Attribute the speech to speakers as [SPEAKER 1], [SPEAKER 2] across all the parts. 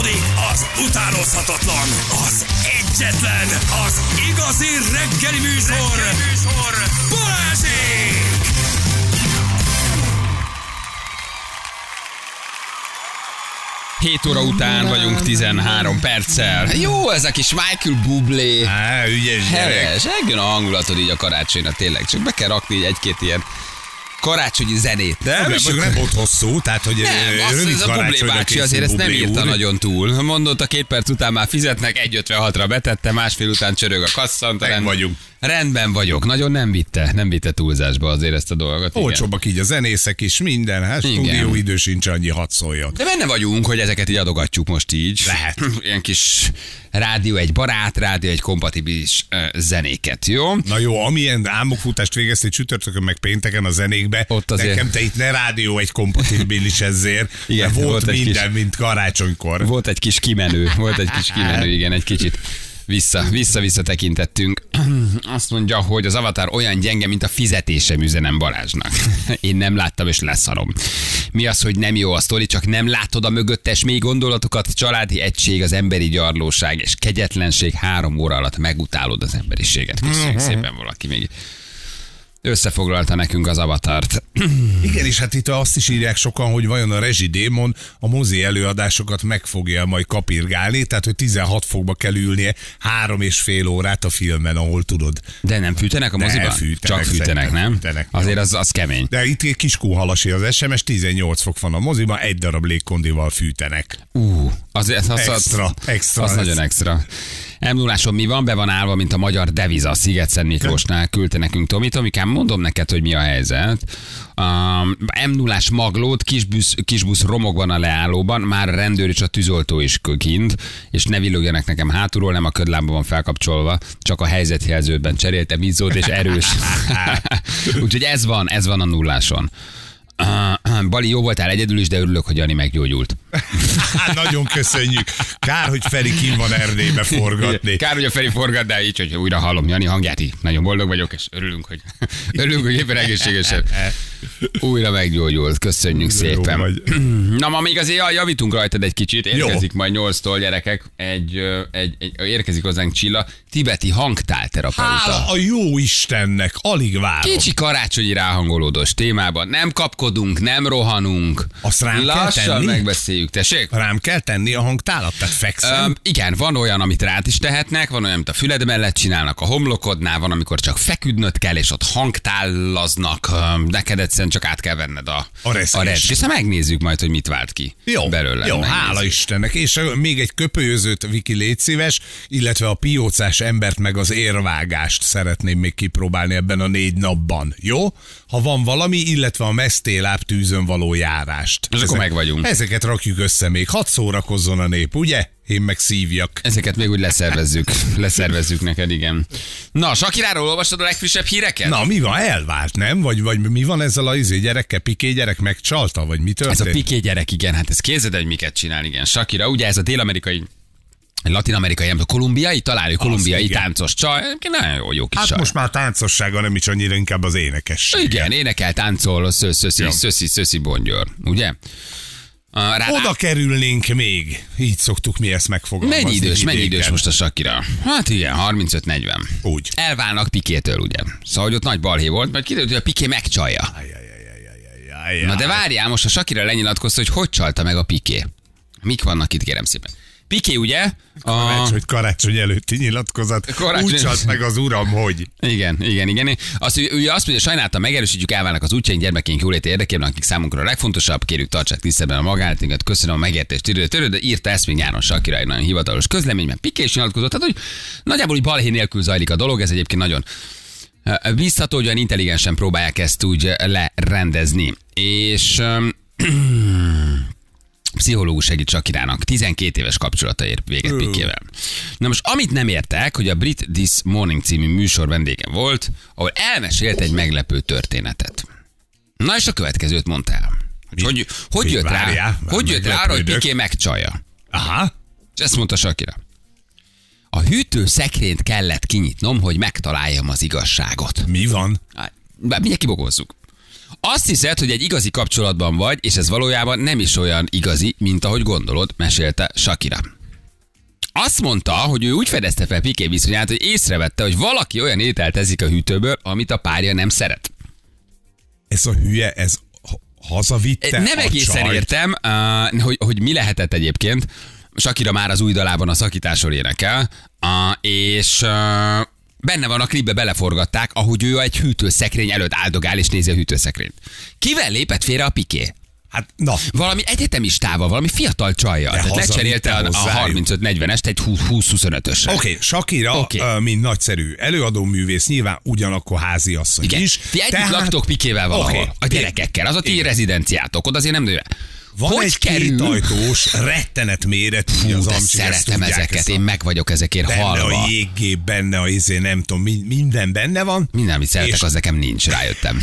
[SPEAKER 1] Folytatódik az utánozhatatlan, az egyetlen, az igazi reggeli műsor, reggeli műsor. Balázsék!
[SPEAKER 2] Hét óra után vagyunk 13 perccel. Jó, ez a kis Michael Bublé.
[SPEAKER 3] Á, ügyes gyerek.
[SPEAKER 2] Heves, a hangulatod így a karácsonyra tényleg. Csak be kell rakni egy-két ilyen karácsonyi zenét.
[SPEAKER 3] Nem,
[SPEAKER 2] Nem,
[SPEAKER 3] akkor nem volt hosszú, tehát hogy
[SPEAKER 2] nem,
[SPEAKER 3] rövid
[SPEAKER 2] ez a Bublé bácsi azért ezt nem írta
[SPEAKER 3] úr.
[SPEAKER 2] nagyon túl. Mondott a két perc után már fizetnek, 1.56-ra betette, másfél után csörög a kasszant.
[SPEAKER 3] Meg vagyunk.
[SPEAKER 2] Rendben vagyok. Nagyon nem vitte, nem vitte túlzásba azért ezt a dolgot. igen.
[SPEAKER 3] Olcsóbbak így a zenészek is, minden, hát
[SPEAKER 2] Igen.
[SPEAKER 3] stúdióidő sincs annyi, hadd szóljon.
[SPEAKER 2] De benne vagyunk, hogy ezeket így adogatjuk most így.
[SPEAKER 3] Lehet.
[SPEAKER 2] Ilyen kis rádió, egy barát rádió, egy kompatibilis uh, zenéket, jó?
[SPEAKER 3] Na jó, amilyen álmokfutást végeztél csütörtökön meg pénteken a zenékbe,
[SPEAKER 2] Ott azért-
[SPEAKER 3] nekem te itt ne rádió egy kompatibilis ezért,
[SPEAKER 2] Igen,
[SPEAKER 3] volt,
[SPEAKER 2] volt
[SPEAKER 3] minden,
[SPEAKER 2] kis-
[SPEAKER 3] mint karácsonykor.
[SPEAKER 2] Volt egy kis kimenő, volt egy kis kimenő, igen, egy kicsit vissza, vissza-vissza tekintettünk. Azt mondja, hogy az avatar olyan gyenge, mint a fizetésem üzenem Balázsnak. Én nem láttam, és leszarom. Mi az, hogy nem jó a sztori, csak nem látod a mögöttes mély gondolatokat, családi egység, az emberi gyarlóság és kegyetlenség három óra alatt megutálod az emberiséget. Köszönjük szépen valaki még összefoglalta nekünk az avatart.
[SPEAKER 3] Igen, és hát itt azt is írják sokan, hogy vajon a rezsidémon a mozi előadásokat meg fogja majd kapirgálni, tehát hogy 16 fokba kell ülnie három és fél órát a filmen, ahol tudod.
[SPEAKER 2] De nem fűtenek a
[SPEAKER 3] De
[SPEAKER 2] moziban?
[SPEAKER 3] fűtenek,
[SPEAKER 2] Csak fűtenek, nem?
[SPEAKER 3] fűtenek.
[SPEAKER 2] Azért az, az kemény.
[SPEAKER 3] De itt egy kis kuhalasi az SMS, 18 fok van a moziban, egy darab légkondival fűtenek.
[SPEAKER 2] Ú, az, az, az,
[SPEAKER 3] Extra, extra
[SPEAKER 2] Az
[SPEAKER 3] ez.
[SPEAKER 2] nagyon extra. 0 mi van? Be van állva, mint a magyar deviza. Sziget-Szent Miklósnál küldte nekünk Tomi. Tomikám, mondom neked, hogy mi a helyzet. Um, m 0 maglót, kisbusz, kisbusz romog van a leállóban, már a rendőr és a tűzoltó is kint, és ne villogjanak nekem hátulról, nem a ködlámba van felkapcsolva, csak a helyzetjelzőben cseréltem izzót, és erős. Úgyhogy ez van, ez van a nulláson. Bali, jó voltál egyedül is, de örülök, hogy Jani meggyógyult.
[SPEAKER 3] Nagyon köszönjük. Kár, hogy Feri kim van Erdélybe forgatni.
[SPEAKER 2] Kár, hogy a Feri forgat, de így, hogy újra hallom Jani hangját, így nagyon boldog vagyok, és örülünk, hogy, örülünk, hogy éppen egészségesen újra meggyógyult. Köszönjük
[SPEAKER 3] Jó
[SPEAKER 2] szépen.
[SPEAKER 3] vagy.
[SPEAKER 2] Na, ma még azért ja, javítunk rajtad egy kicsit. Érkezik majd 8-tól, gyerekek. Egy, egy, egy, érkezik hozzánk Csilla, tibeti hangtálterapeuta.
[SPEAKER 3] Hála a jó Istennek, alig várom.
[SPEAKER 2] Kicsi karácsonyi ráhangolódós témában. Nem kapkodunk, nem rohanunk.
[SPEAKER 3] Azt rám kell
[SPEAKER 2] Lassan
[SPEAKER 3] tenni?
[SPEAKER 2] megbeszéljük. Tessék?
[SPEAKER 3] Rám kell tenni a hangtálat, tehát fekszem.
[SPEAKER 2] Öm, igen, van olyan, amit rád is tehetnek, van olyan, amit a füled mellett csinálnak a homlokodnál, van, amikor csak feküdnöd kell, és ott hangtállaznak, öm, neked egyszerűen csak át kell venned a,
[SPEAKER 3] A reszkést.
[SPEAKER 2] Aztán megnézzük majd, hogy mit vált ki
[SPEAKER 3] Jó,
[SPEAKER 2] belőle.
[SPEAKER 3] jó
[SPEAKER 2] megnézzük.
[SPEAKER 3] hála Istennek. És még egy köpőzőt, Viki, légy szíves, illetve a piócás embert meg az érvágást szeretném még kipróbálni ebben a négy napban. Jó? Ha van valami, illetve a mesztéláb tűzön való járást.
[SPEAKER 2] És akkor meg vagyunk.
[SPEAKER 3] Ezeket rakjuk össze még. Hadd szórakozzon a nép, ugye? Én meg szívjak.
[SPEAKER 2] Ezeket még úgy leszervezzük. leszervezzük neked, igen. Na, Sakiráról olvastad a legfrissebb híreket?
[SPEAKER 3] Na, mi van? Elvált, nem? Vagy, vagy mi van ezzel a izé gyerekkel? Piké gyerek megcsalta? Vagy mi
[SPEAKER 2] Ez
[SPEAKER 3] történt?
[SPEAKER 2] a piké gyerek, igen, hát ez képzeld, el, hogy miket csinál, igen. Shakira, ugye ez a dél-amerikai latin-amerikai, nem tudom, kolumbiai, talán ő kolumbiai táncos csaj, nagyon jó, jó kis
[SPEAKER 3] Hát
[SPEAKER 2] csaj.
[SPEAKER 3] most már a táncossága nem is annyira inkább az énekesség.
[SPEAKER 2] Igen, énekel, táncol, szöszi, szöszi, szöszi, bongyőr, ugye? Rá,
[SPEAKER 3] Oda kerülnénk még. Így szoktuk mi ezt megfogalmazni.
[SPEAKER 2] mennyi idős, mennyi idős most a Shakira? Hát igen, 35-40.
[SPEAKER 3] Úgy.
[SPEAKER 2] Elválnak Pikétől, ugye? Szóval, hogy ott nagy balhé volt, mert kiderült, hogy a Piké megcsalja. Na de várjál, most a Shakira lenyilatkozta, hogy hogy csalta meg a Piké. Mik vannak itt, kérem szépen? Piké, ugye? A...
[SPEAKER 3] Karácsony, hogy karácsony előtti nyilatkozat.
[SPEAKER 2] Karácsony-
[SPEAKER 3] Úgy csalt meg az uram, hogy.
[SPEAKER 2] Igen, igen, igen. Azt, ő azt mondja, sajnáltam, megerősítjük, elválnak az útjaink gyermekeink jóléte érdekében, akik számunkra a legfontosabb, kérjük tartsák tiszteletben a magánéletet, köszönöm a megértést, törő, törő, de írta ezt még nyáron Sakira egy nagyon hivatalos közleményben. Piké is nyilatkozott, tehát hogy nagyjából úgy balhé nélkül zajlik a dolog, ez egyébként nagyon ö, bízható, hogy olyan intelligensen próbálják ezt úgy ö, lerendezni. És pszichológus segít Sakirának. 12 éves kapcsolata ér véget Pikével. Na most, amit nem értek, hogy a Brit This Morning című műsor vendége volt, ahol elmesélt egy meglepő történetet. Na és a következőt mondta el. Hogy, hogy, jött rá, hogy jött rá hogy. Piké megcsalja.
[SPEAKER 3] Aha.
[SPEAKER 2] És ezt mondta Sakira. A hűtő szekrényt kellett kinyitnom, hogy megtaláljam az igazságot.
[SPEAKER 3] Mi van?
[SPEAKER 2] Bár mindjárt kibogozzuk. Azt hiszed, hogy egy igazi kapcsolatban vagy, és ez valójában nem is olyan igazi, mint ahogy gondolod, mesélte Shakira. Azt mondta, hogy ő úgy fedezte fel Piqué viszonyát, hogy észrevette, hogy valaki olyan ételt ezik a hűtőből, amit a párja nem szeret.
[SPEAKER 3] Ez a hülye, ez ha- hazavitte
[SPEAKER 2] Nem
[SPEAKER 3] a
[SPEAKER 2] egészen
[SPEAKER 3] csajt.
[SPEAKER 2] értem, hogy, hogy mi lehetett egyébként. Shakira már az új dalában a szakításról énekel, és benne van a klipbe, beleforgatták, ahogy ő egy hűtőszekrény előtt áldogál és nézi a hűtőszekrényt. Kivel lépett félre a Piqué?
[SPEAKER 3] Hát, na,
[SPEAKER 2] Valami egyetemistával, valami fiatal csajjal. Tehát
[SPEAKER 3] hazavitte
[SPEAKER 2] lecserélte a, a
[SPEAKER 3] hozzájuk.
[SPEAKER 2] 35-40-est egy 20-25-ösre.
[SPEAKER 3] Oké, okay, Shakira,
[SPEAKER 2] Oké.
[SPEAKER 3] okay. mint nagyszerű előadó művész, nyilván ugyanakkor háziasszony
[SPEAKER 2] Igen.
[SPEAKER 3] is.
[SPEAKER 2] Ti együtt Tehát... laktok Pikével valahol,
[SPEAKER 3] Oké.
[SPEAKER 2] a gyerekekkel, az a ti rezidenciátok, ott azért nem nő.
[SPEAKER 3] Van
[SPEAKER 2] hogy
[SPEAKER 3] egy
[SPEAKER 2] kerül?
[SPEAKER 3] kétajtós, rettenet méret,
[SPEAKER 2] Fú,
[SPEAKER 3] az
[SPEAKER 2] de szeretem ezeket,
[SPEAKER 3] ezt
[SPEAKER 2] én meg vagyok ezekért
[SPEAKER 3] Benne
[SPEAKER 2] halva.
[SPEAKER 3] a jéggép, benne a izé, nem tudom, mi- minden benne van.
[SPEAKER 2] Minden, amit szeretek,
[SPEAKER 3] És- Hát,
[SPEAKER 2] az nekem nincs, rájöttem.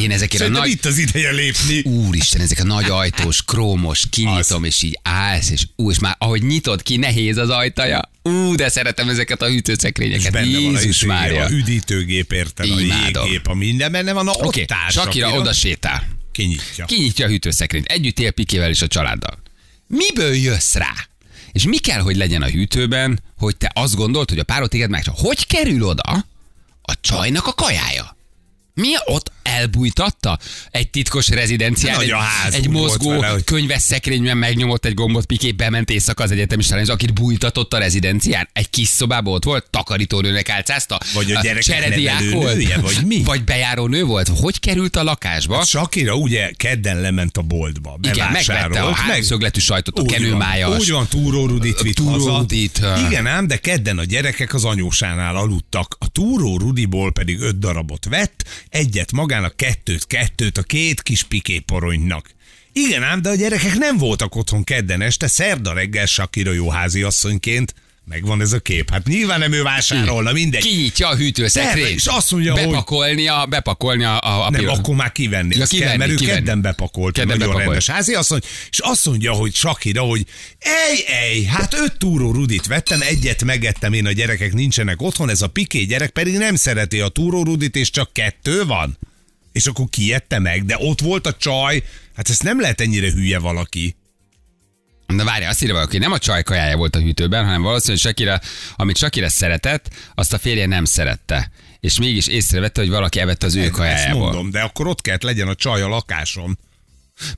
[SPEAKER 2] Én ezekért a nagy...
[SPEAKER 3] itt az ideje lépni.
[SPEAKER 2] Úristen, ezek a nagy ajtós, krómos, kinyitom, és így állsz, és ú, és már ahogy nyitod ki, nehéz az ajtaja. Ú, de szeretem ezeket a
[SPEAKER 3] És
[SPEAKER 2] hűtőszekrényeket.
[SPEAKER 3] benne van a,
[SPEAKER 2] Jézus
[SPEAKER 3] izé, a üdítőgép, érted, a jéggép, a minden benne van, a ott
[SPEAKER 2] Oké,
[SPEAKER 3] áll
[SPEAKER 2] Sakira oda sétál.
[SPEAKER 3] Kinyitja.
[SPEAKER 2] Kinyitja a hűtőszekrényt. Együtt él Pikével és a családdal. Miből jössz rá? És mi kell, hogy legyen a hűtőben, hogy te azt gondolt, hogy a párod téged megcsal? Hogy kerül oda a csajnak a kajája? Mi ott elbújtatta? Egy titkos rezidencián, egy, egy
[SPEAKER 3] volt
[SPEAKER 2] mozgó
[SPEAKER 3] vele, hogy-
[SPEAKER 2] könyves szekrényben megnyomott egy gombot, Piké bement éjszaka az egyetemistára, és akit bújtatott a rezidencián, egy kis szobában ott volt, takarítónőnek álcázta,
[SPEAKER 3] Vagy a gyerekek
[SPEAKER 2] cserediák
[SPEAKER 3] nevelőnője, vagy mi?
[SPEAKER 2] Vagy bejáró nő volt. Hogy került a lakásba?
[SPEAKER 3] Sakira ugye kedden lement a boltba.
[SPEAKER 2] Igen, megvette a háromszögletű sajtot, a kenőmájas.
[SPEAKER 3] Úgy van, Túró Rudit vitt
[SPEAKER 2] Túró. Rudit.
[SPEAKER 3] Igen ám, de kedden a gyerekek az anyósánál aludtak. A Túró Rudiból pedig öt darabot vett, egyet magának, kettőt, kettőt a két kis piképoronynak. Igen ám, de a gyerekek nem voltak otthon kedden este, szerda reggel Sakira jó háziasszonyként. Megvan ez a kép. Hát nyilván nem ő vásárolna, mindegy.
[SPEAKER 2] Kinyitja a
[SPEAKER 3] Terve,
[SPEAKER 2] hűtőszekrényt.
[SPEAKER 3] és azt mondja, hogy-
[SPEAKER 2] bepakolnia, bepakolnia a, a
[SPEAKER 3] Nem,
[SPEAKER 2] pillanat.
[SPEAKER 3] akkor már kivenni.
[SPEAKER 2] Ja, kivenni,
[SPEAKER 3] kell, mert ő
[SPEAKER 2] kivenni.
[SPEAKER 3] kedden bepakolt,
[SPEAKER 2] Kedden
[SPEAKER 3] nagyon
[SPEAKER 2] bepakolt.
[SPEAKER 3] rendes háziasszony, és azt mondja, hogy Sakira, hogy ej, ej, hát öt túró rudit vettem, egyet megettem én, a gyerekek nincsenek otthon, ez a piké gyerek pedig nem szereti a túró rudit, és csak kettő van. És akkor kiette meg, de ott volt a csaj, hát ezt nem lehet ennyire hülye valaki.
[SPEAKER 2] Na várj, azt írja valaki, nem a csaj kajája volt a hűtőben, hanem valószínűleg Shakira, amit Shakira szeretett, azt a férje nem szerette. És mégis észrevette, hogy valaki evett az ő
[SPEAKER 3] Ezt
[SPEAKER 2] kajájából.
[SPEAKER 3] mondom, de akkor ott kellett legyen a csaj a lakáson.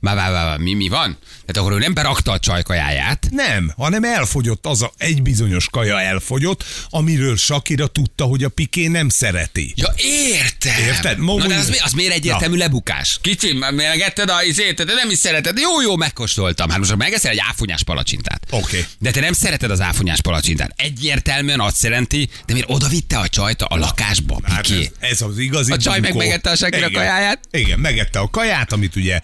[SPEAKER 2] Már, már, már, mi, mi van? Tehát akkor ő nem berakta a csaj kajáját,
[SPEAKER 3] Nem, hanem elfogyott az a, egy bizonyos kaja elfogyott, amiről Sakira tudta, hogy a Piké nem szereti.
[SPEAKER 2] Ja, értem.
[SPEAKER 3] Érted? Ma
[SPEAKER 2] Na, de az, mi- az miért egyértelmű lebukás? Kicsim, megetted a izét, te nem is szereted. Jó, jó, megkóstoltam. Hát most megeszel egy áfonyás palacsintát.
[SPEAKER 3] Oké.
[SPEAKER 2] De te nem szereted az áfonyás palacsintát. Egyértelműen azt jelenti, de miért oda vitte a csajt a lakásba,
[SPEAKER 3] Hát
[SPEAKER 2] Piké?
[SPEAKER 3] ez, ez az igazi
[SPEAKER 2] A csaj
[SPEAKER 3] bunkó.
[SPEAKER 2] meg megette a Shakira
[SPEAKER 3] Igen.
[SPEAKER 2] kajáját?
[SPEAKER 3] Igen, megette a kaját, amit ugye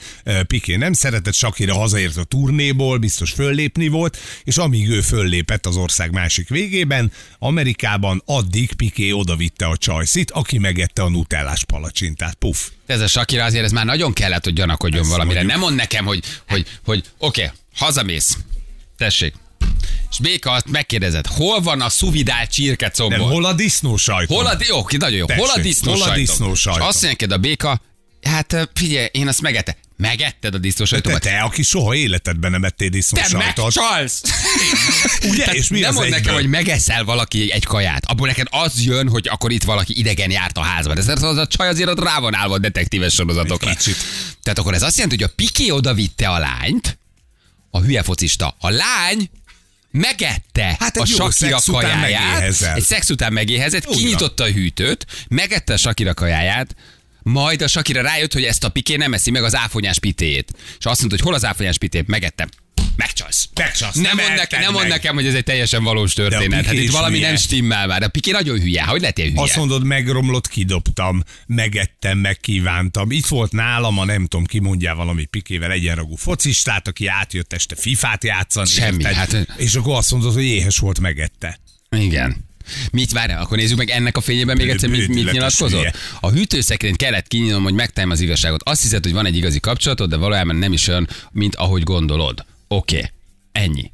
[SPEAKER 3] Piké nem szeretett, Shakira hazaért a turnéból, biztos föllépni volt, és amíg ő föllépett az ország másik végében, Amerikában, addig Piké odavitte a csajszit, aki megette a nutellás palacsintát. Puff.
[SPEAKER 2] Ez a Shakira azért ez már nagyon kellett, hogy gyanakodjon
[SPEAKER 3] Ezt
[SPEAKER 2] valamire.
[SPEAKER 3] mondjuk.
[SPEAKER 2] Nem mond nekem, hogy, hogy, hogy oké, okay, hazamész. Tessék. És Béka azt megkérdezed, hol van a szuvidál csirkecombor?
[SPEAKER 3] Nem, hol a disznó sajtom?
[SPEAKER 2] Hol a, jó, nagyon jó. Hol a
[SPEAKER 3] Tessék,
[SPEAKER 2] disznó
[SPEAKER 3] hol a disznó sajtom?
[SPEAKER 2] És azt mondja a béka, hát figyelj, én azt megette. Megetted a disznó
[SPEAKER 3] te, te, aki soha életedben nem ettél disznó
[SPEAKER 2] Te megcsalsz!
[SPEAKER 3] Ugye?
[SPEAKER 2] Tehát
[SPEAKER 3] És mi
[SPEAKER 2] nem mond nekem, hogy megeszel valaki egy kaját. Abból neked az jön, hogy akkor itt valaki idegen járt a házban. Ez az a csaj azért ott rá van állva a detektíves sorozatokra.
[SPEAKER 3] Egy kicsit.
[SPEAKER 2] Tehát akkor ez azt jelenti, hogy a Piké oda vitte a lányt, a hülye focista. A lány megette
[SPEAKER 3] Hát
[SPEAKER 2] a
[SPEAKER 3] után
[SPEAKER 2] kajáját, egy szex után megéhezett, kinyitotta a hűtőt, megette a Shakira kajáját, majd a Shakira rájött, hogy ezt a Piké nem eszi meg az áfonyás pitéjét. És azt mondta, hogy hol az áfonyás pitét, megettem. Megcsalsz.
[SPEAKER 3] Megcsalsz,
[SPEAKER 2] Nem, mond, nekem, nem mond nekem, hogy ez egy teljesen valós történet. Hát itt valami
[SPEAKER 3] hülye.
[SPEAKER 2] nem stimmel már. A Piké nagyon hülye. Hogy ilyen hülye?
[SPEAKER 3] Azt mondod, megromlott, kidobtam, megettem, megkívántam. Itt volt nálam, a nem tudom, ki mondjál valami pikével egyenragú focistát, aki átjött este fifát játszani.
[SPEAKER 2] Semmi,
[SPEAKER 3] érted?
[SPEAKER 2] hát-
[SPEAKER 3] És akkor azt mondod, hogy éhes volt, megette.
[SPEAKER 2] Igen. Mit várja? Akkor nézzük meg ennek a fényében még egyszer, mit, mit nyilatkozott? A hűtőszekrényt kellett kinyitnom, hogy megtaláljem az igazságot. Azt hiszed, hogy van egy igazi kapcsolatod, de valójában nem is olyan, mint ahogy gondolod. Oké. Okay. Ennyi.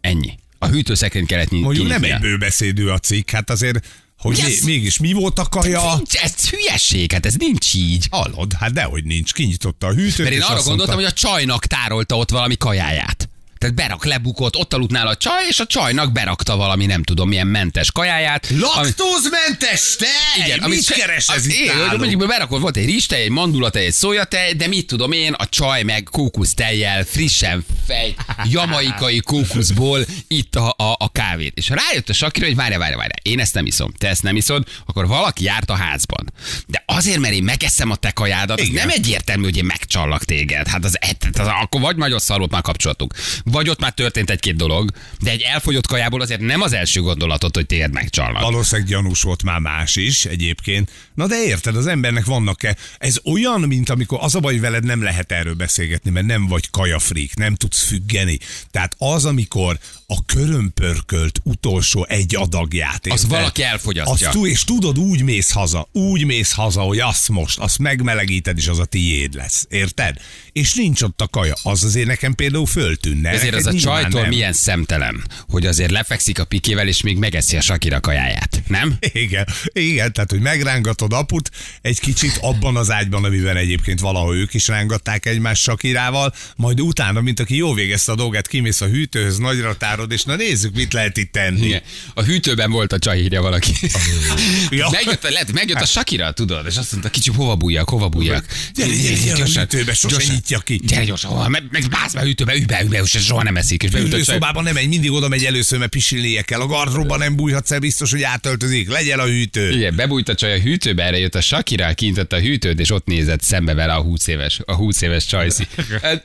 [SPEAKER 2] Ennyi. A hűtőszekrényt kellett nyitni.
[SPEAKER 3] Mondjuk nem egy bőbeszédű a cikk, hát azért Hogy
[SPEAKER 2] ez?
[SPEAKER 3] mégis mi volt a kaja?
[SPEAKER 2] Nincs, ez hülyeség, hát ez nincs így.
[SPEAKER 3] Hallod? Hát dehogy nincs. Kinyitotta a hűtőt,
[SPEAKER 2] Mert én arra gondoltam,
[SPEAKER 3] mondta,
[SPEAKER 2] hogy a csajnak tárolta ott valami kajáját. Tehát berak, lebukott, ott aludt nála a csaj, és a csajnak berakta valami, nem tudom, milyen mentes kajáját.
[SPEAKER 3] Laktózmentes tej! Igen,
[SPEAKER 2] amit
[SPEAKER 3] mit keres ez
[SPEAKER 2] az-
[SPEAKER 3] itt nálunk?
[SPEAKER 2] mondjuk berakott, volt egy rizstej, egy mandulatej, egy szójatej, de mit tudom én, a csaj meg kókusztejjel, frissen fej, jamaikai kókuszból itt a, a, a kávét. És rájött a Sakira, hogy várja, várja, várja, én ezt nem iszom, te ezt nem iszod, akkor valaki járt a házban. De azért, mert én megeszem a te kajádat, az
[SPEAKER 3] Igen.
[SPEAKER 2] nem egyértelmű, hogy én megcsallak téged. Hát az, az, az, akkor vagy nagyon szar volt már kapcsolatunk, vagy ott már történt egy-két dolog, de egy elfogyott kajából azért nem az első gondolatot, hogy téged megcsalnak.
[SPEAKER 3] Valószínűleg gyanús volt már más is egyébként. Na de érted, az embernek vannak-e? Ez olyan, mint amikor az a baj, hogy veled nem lehet erről beszélgetni, mert nem vagy kajafrik, nem tudsz függeni. Tehát az, amikor a körömpörkölt utolsó egy adagját.
[SPEAKER 2] Az
[SPEAKER 3] érted?
[SPEAKER 2] valaki elfogyasztja.
[SPEAKER 3] Azt, és tudod, úgy mész haza, úgy mész haza, hogy azt most, azt megmelegíted, és az a tiéd lesz. Érted? És nincs ott a kaja. Az azért nekem például föltűnne.
[SPEAKER 2] Ezért
[SPEAKER 3] Neked
[SPEAKER 2] az a csajtól
[SPEAKER 3] nem.
[SPEAKER 2] milyen szemtelen, hogy azért lefekszik a pikével, és még megeszi a Sakira kajáját, nem?
[SPEAKER 3] Igen, igen, tehát hogy megrángatod aput egy kicsit abban az ágyban, amiben egyébként valahol ők is rángatták egymást Sakirával, majd utána, mint aki jó végezte a dolgát, kimész a hűtőhöz, nagyra tárod, és na nézzük, mit lehet itt tenni.
[SPEAKER 2] Igen. A hűtőben volt a csaj, írja valaki.
[SPEAKER 3] Ja.
[SPEAKER 2] megjött, lehet, megjött a Sakira, tudod, és azt mondta, kicsi, hova bújjak, hova bújjak.
[SPEAKER 3] Gyere, gyere, gyere a
[SPEAKER 2] Gyorsan,
[SPEAKER 3] hűtőbe, sose
[SPEAKER 2] gyorsan.
[SPEAKER 3] nyitja ki.
[SPEAKER 2] Gyere gyorsan, hova, meg, meg bász be a hűtőbe, übe, übe, és soha nem eszik, és beütött csaj.
[SPEAKER 3] Hűtőszobában nem megy, mindig oda megy először, mert pisilnie kell. A gardróba nem bújhatsz el, biztos, hogy átöltözik. Legyen a hűtő.
[SPEAKER 2] Igen, bebújt a csaj a hűtőbe, erre jött a Sakira, kinyitott a hűtőt, és ott nézett szembe vele a 20 éves, a 20 éves csajszi.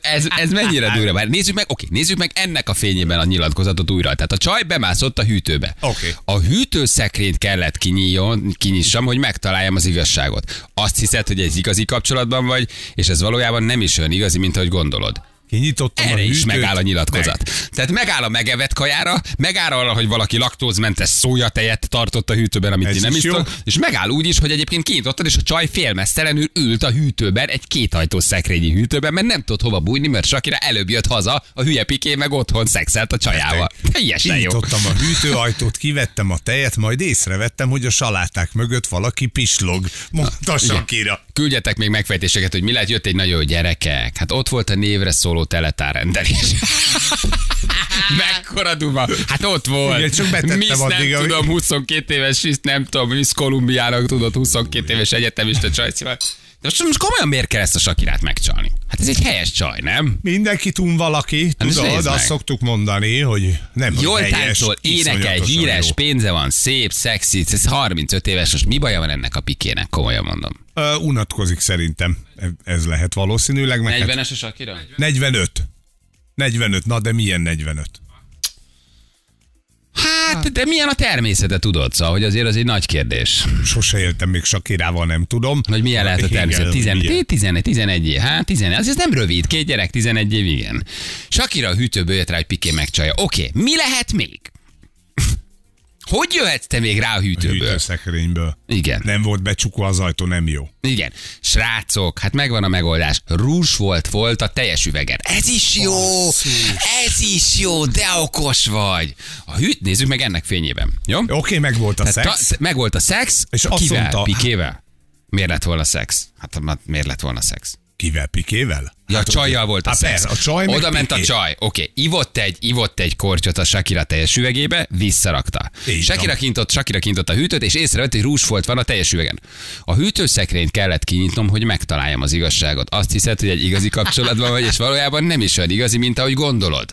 [SPEAKER 2] Ez, ez, mennyire durva? Már nézzük meg, oké, nézzük meg ennek a fényében a nyilatkozatot újra. Tehát a csaj bemászott a hűtőbe.
[SPEAKER 3] Oké.
[SPEAKER 2] A hűtőszekrényt kellett kinyíljon, kinyissam, hogy megtaláljam az igazságot. Azt hiszed, hogy ez igazi kapcsolatban vagy, és ez valójában nem is olyan igazi, mint ahogy gondolod.
[SPEAKER 3] Kinyitottam a
[SPEAKER 2] Erre
[SPEAKER 3] hűtőt.
[SPEAKER 2] is megáll a nyilatkozat.
[SPEAKER 3] Meg.
[SPEAKER 2] Tehát megáll a megevett kajára, megáll arra, hogy valaki laktózmentes szójatejet tartott a hűtőben, amit
[SPEAKER 3] Ez
[SPEAKER 2] ti nem
[SPEAKER 3] is
[SPEAKER 2] isztok, és megáll úgy is, hogy egyébként kinyitottad, és a csaj félmeztelenül ült a hűtőben, egy kétajtós szekrényi hűtőben, mert nem tudott hova bújni, mert Sakira előbb jött haza, a hülye piké meg otthon szexelt a csajával. Teljesen jó.
[SPEAKER 3] Kinyitottam a hűtőajtót, kivettem a tejet, majd észrevettem, hogy a saláták mögött valaki pislog. Mondta Sakira.
[SPEAKER 2] Küldjetek még megfejtéseket, hogy mi lehet, jött egy nagyon gyerekek. Hát ott volt a névre szóló teletárrendelés. Mekkora duma. Hát ott volt.
[SPEAKER 3] Igen, csak betettem
[SPEAKER 2] Miss, nem
[SPEAKER 3] addig, ami-
[SPEAKER 2] tudom, 22 éves, Miss, nem tudom, Miss Kolumbiának tudod, 22 éves egyetemista csajcival. Most, most komolyan miért kell ezt a Sakirát megcsalni? Hát ez egy helyes csaj, nem?
[SPEAKER 3] Mindenki tún valaki,
[SPEAKER 2] Hát
[SPEAKER 3] tudod, azt szoktuk mondani, hogy nem
[SPEAKER 2] Jól
[SPEAKER 3] helyes,
[SPEAKER 2] táncol, énekel, híres,
[SPEAKER 3] jó.
[SPEAKER 2] pénze van, szép, szexi, ez 35 éves, most mi baja van ennek a pikének, komolyan mondom.
[SPEAKER 3] Ö, unatkozik szerintem. Ez lehet valószínűleg. Meg hát
[SPEAKER 2] 40-es a Sakira?
[SPEAKER 3] 45. 45, na de milyen 45?
[SPEAKER 2] Hát, de milyen a természete, tudod, szóval, hogy azért az egy nagy kérdés.
[SPEAKER 3] Sose éltem még Sakirával, nem tudom.
[SPEAKER 2] Hogy milyen lehet a természet? 11,
[SPEAKER 3] milyen.
[SPEAKER 2] 11, 11 év. Hát 11, az ez nem rövid, két gyerek, 11 év, igen. Sakira a hűtőből jött rá, hogy Piké megcsalja. Oké, mi lehet még? Hogy jöhetsz te még rá a hűtőből?
[SPEAKER 3] Hűtőszekrényből.
[SPEAKER 2] Igen.
[SPEAKER 3] Nem volt becsukva az ajtó, nem jó.
[SPEAKER 2] Igen. Srácok, hát megvan a megoldás. Rúzs volt, volt a teljes üveged. Ez is jó! Ez is jó, de okos vagy. A hűt, nézzük meg ennek fényében. Jó?
[SPEAKER 3] Oké, okay, meg volt a
[SPEAKER 2] Tehát
[SPEAKER 3] szex.
[SPEAKER 2] ta, meg volt a szex,
[SPEAKER 3] És azt
[SPEAKER 2] kivel?
[SPEAKER 3] mondta-
[SPEAKER 2] Pikével? Miért lett volna szex? Hát hát miért lett volna szex?
[SPEAKER 3] Kivel? Pikével?
[SPEAKER 2] Ja, a csajjal volt a
[SPEAKER 3] Hát
[SPEAKER 2] szex.
[SPEAKER 3] a csaj
[SPEAKER 2] Oda ment a csaj, oké, ivott egy, ivott egy kortyot a Shakira teljes üvegébe, visszarakta.
[SPEAKER 3] Így
[SPEAKER 2] Shakira
[SPEAKER 3] van.
[SPEAKER 2] kintott, Shakira kintott a hűtőt, és észrevett, hogy rúzsfolt van a teljes üvegen. A hűtőszekrényt kellett kinyitnom, hogy megtaláljam az igazságot. Azt hiszed, hogy egy igazi kapcsolatban vagy, és valójában nem is olyan igazi, mint ahogy gondolod.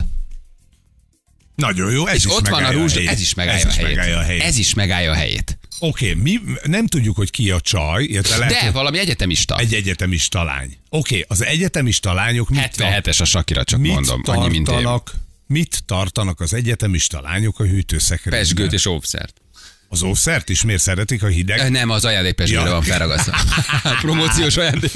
[SPEAKER 3] Nagyon jó, ez
[SPEAKER 2] És
[SPEAKER 3] is
[SPEAKER 2] ott van a rúzs,
[SPEAKER 3] helyét.
[SPEAKER 2] ez is megállja
[SPEAKER 3] ez
[SPEAKER 2] a
[SPEAKER 3] is
[SPEAKER 2] helyét.
[SPEAKER 3] megállja a helyét.
[SPEAKER 2] Ez is megállja a helyét.
[SPEAKER 3] Oké, okay, mi nem tudjuk, hogy ki a csaj, illetve lehet,
[SPEAKER 2] De valami egyetemista.
[SPEAKER 3] egy egyetemista lány. Oké, okay, az egyetemista lányok mit, tar-
[SPEAKER 2] 77-es a Shakira, csak
[SPEAKER 3] mit
[SPEAKER 2] mondom, annyi mint én.
[SPEAKER 3] tartanak, mit tartanak az egyetemista lányok a hűtőszekrényben?
[SPEAKER 2] Pesgőt és óvszert.
[SPEAKER 3] Az óvszert is miért szeretik a hideg?
[SPEAKER 2] Nem, az ajándékpesgőre
[SPEAKER 3] Ja.
[SPEAKER 2] van felragasztva. Promóciós ajándék.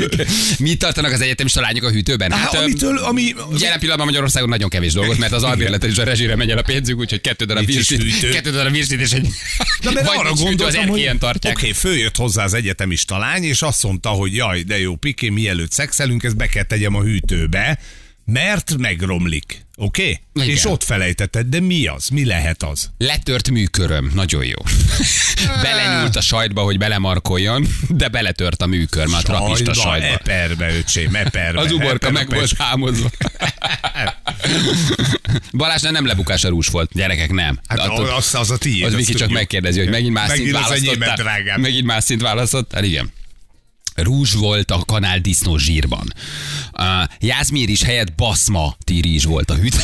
[SPEAKER 2] Mit tartanak az egyetemista lányok a hűtőben?
[SPEAKER 3] Hát,
[SPEAKER 2] ö,
[SPEAKER 3] amitől, ami...
[SPEAKER 2] Jelen pillanatban Magyarországon nagyon kevés dolgot, mert az albérletet és a rezsire megy el a pénzük, úgyhogy kettő darab virslit, kettő darab virslit és egy...
[SPEAKER 3] Na, mert arra gondoltam, hogy
[SPEAKER 2] tartják.
[SPEAKER 3] oké, okay, följött hozzá az egyetemista lány, és azt mondta, hogy jaj, de jó, Piké, mielőtt szexelünk, ezt be kell tegyem a hűtőbe, mert megromlik. Oké? Okay?
[SPEAKER 2] Igen.
[SPEAKER 3] És ott felejtetted, de mi az? Mi lehet az?
[SPEAKER 2] Letört műköröm, nagyon jó. Belenyúlt a sajtba, hogy belemarkoljon, de beletört a műkörm, a trapista sajtba.
[SPEAKER 3] Eperbe, öcsém, eperbe.
[SPEAKER 2] Az uborka meg volt hámozva. Balázs nem lebukás a rús volt, gyerekek nem.
[SPEAKER 3] Hát
[SPEAKER 2] Attól-
[SPEAKER 3] az, az a tiéd.
[SPEAKER 2] az Viki csak megkérdezi, hogy megint más szint
[SPEAKER 3] Megint enyémet,
[SPEAKER 2] választottál. Megint más szint választottál, igen. Rúzs volt a kanál disznó zsírban. Uh, Jászmír is helyett baszma tírizs volt a hűt.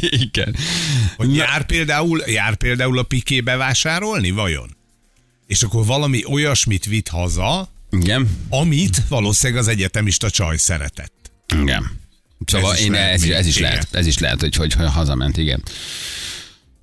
[SPEAKER 2] igen.
[SPEAKER 3] Hogy jár például, jár például a piké bevásárolni, vajon? És akkor valami olyasmit vitt haza,
[SPEAKER 2] Igen.
[SPEAKER 3] amit valószínűleg az egyetemista csaj szeretett.
[SPEAKER 2] Igen. Szóval
[SPEAKER 3] Ez is
[SPEAKER 2] én
[SPEAKER 3] lehet
[SPEAKER 2] ez, ez, is lehet, ez is lehet, hogy, hogy, hogy hazament, igen.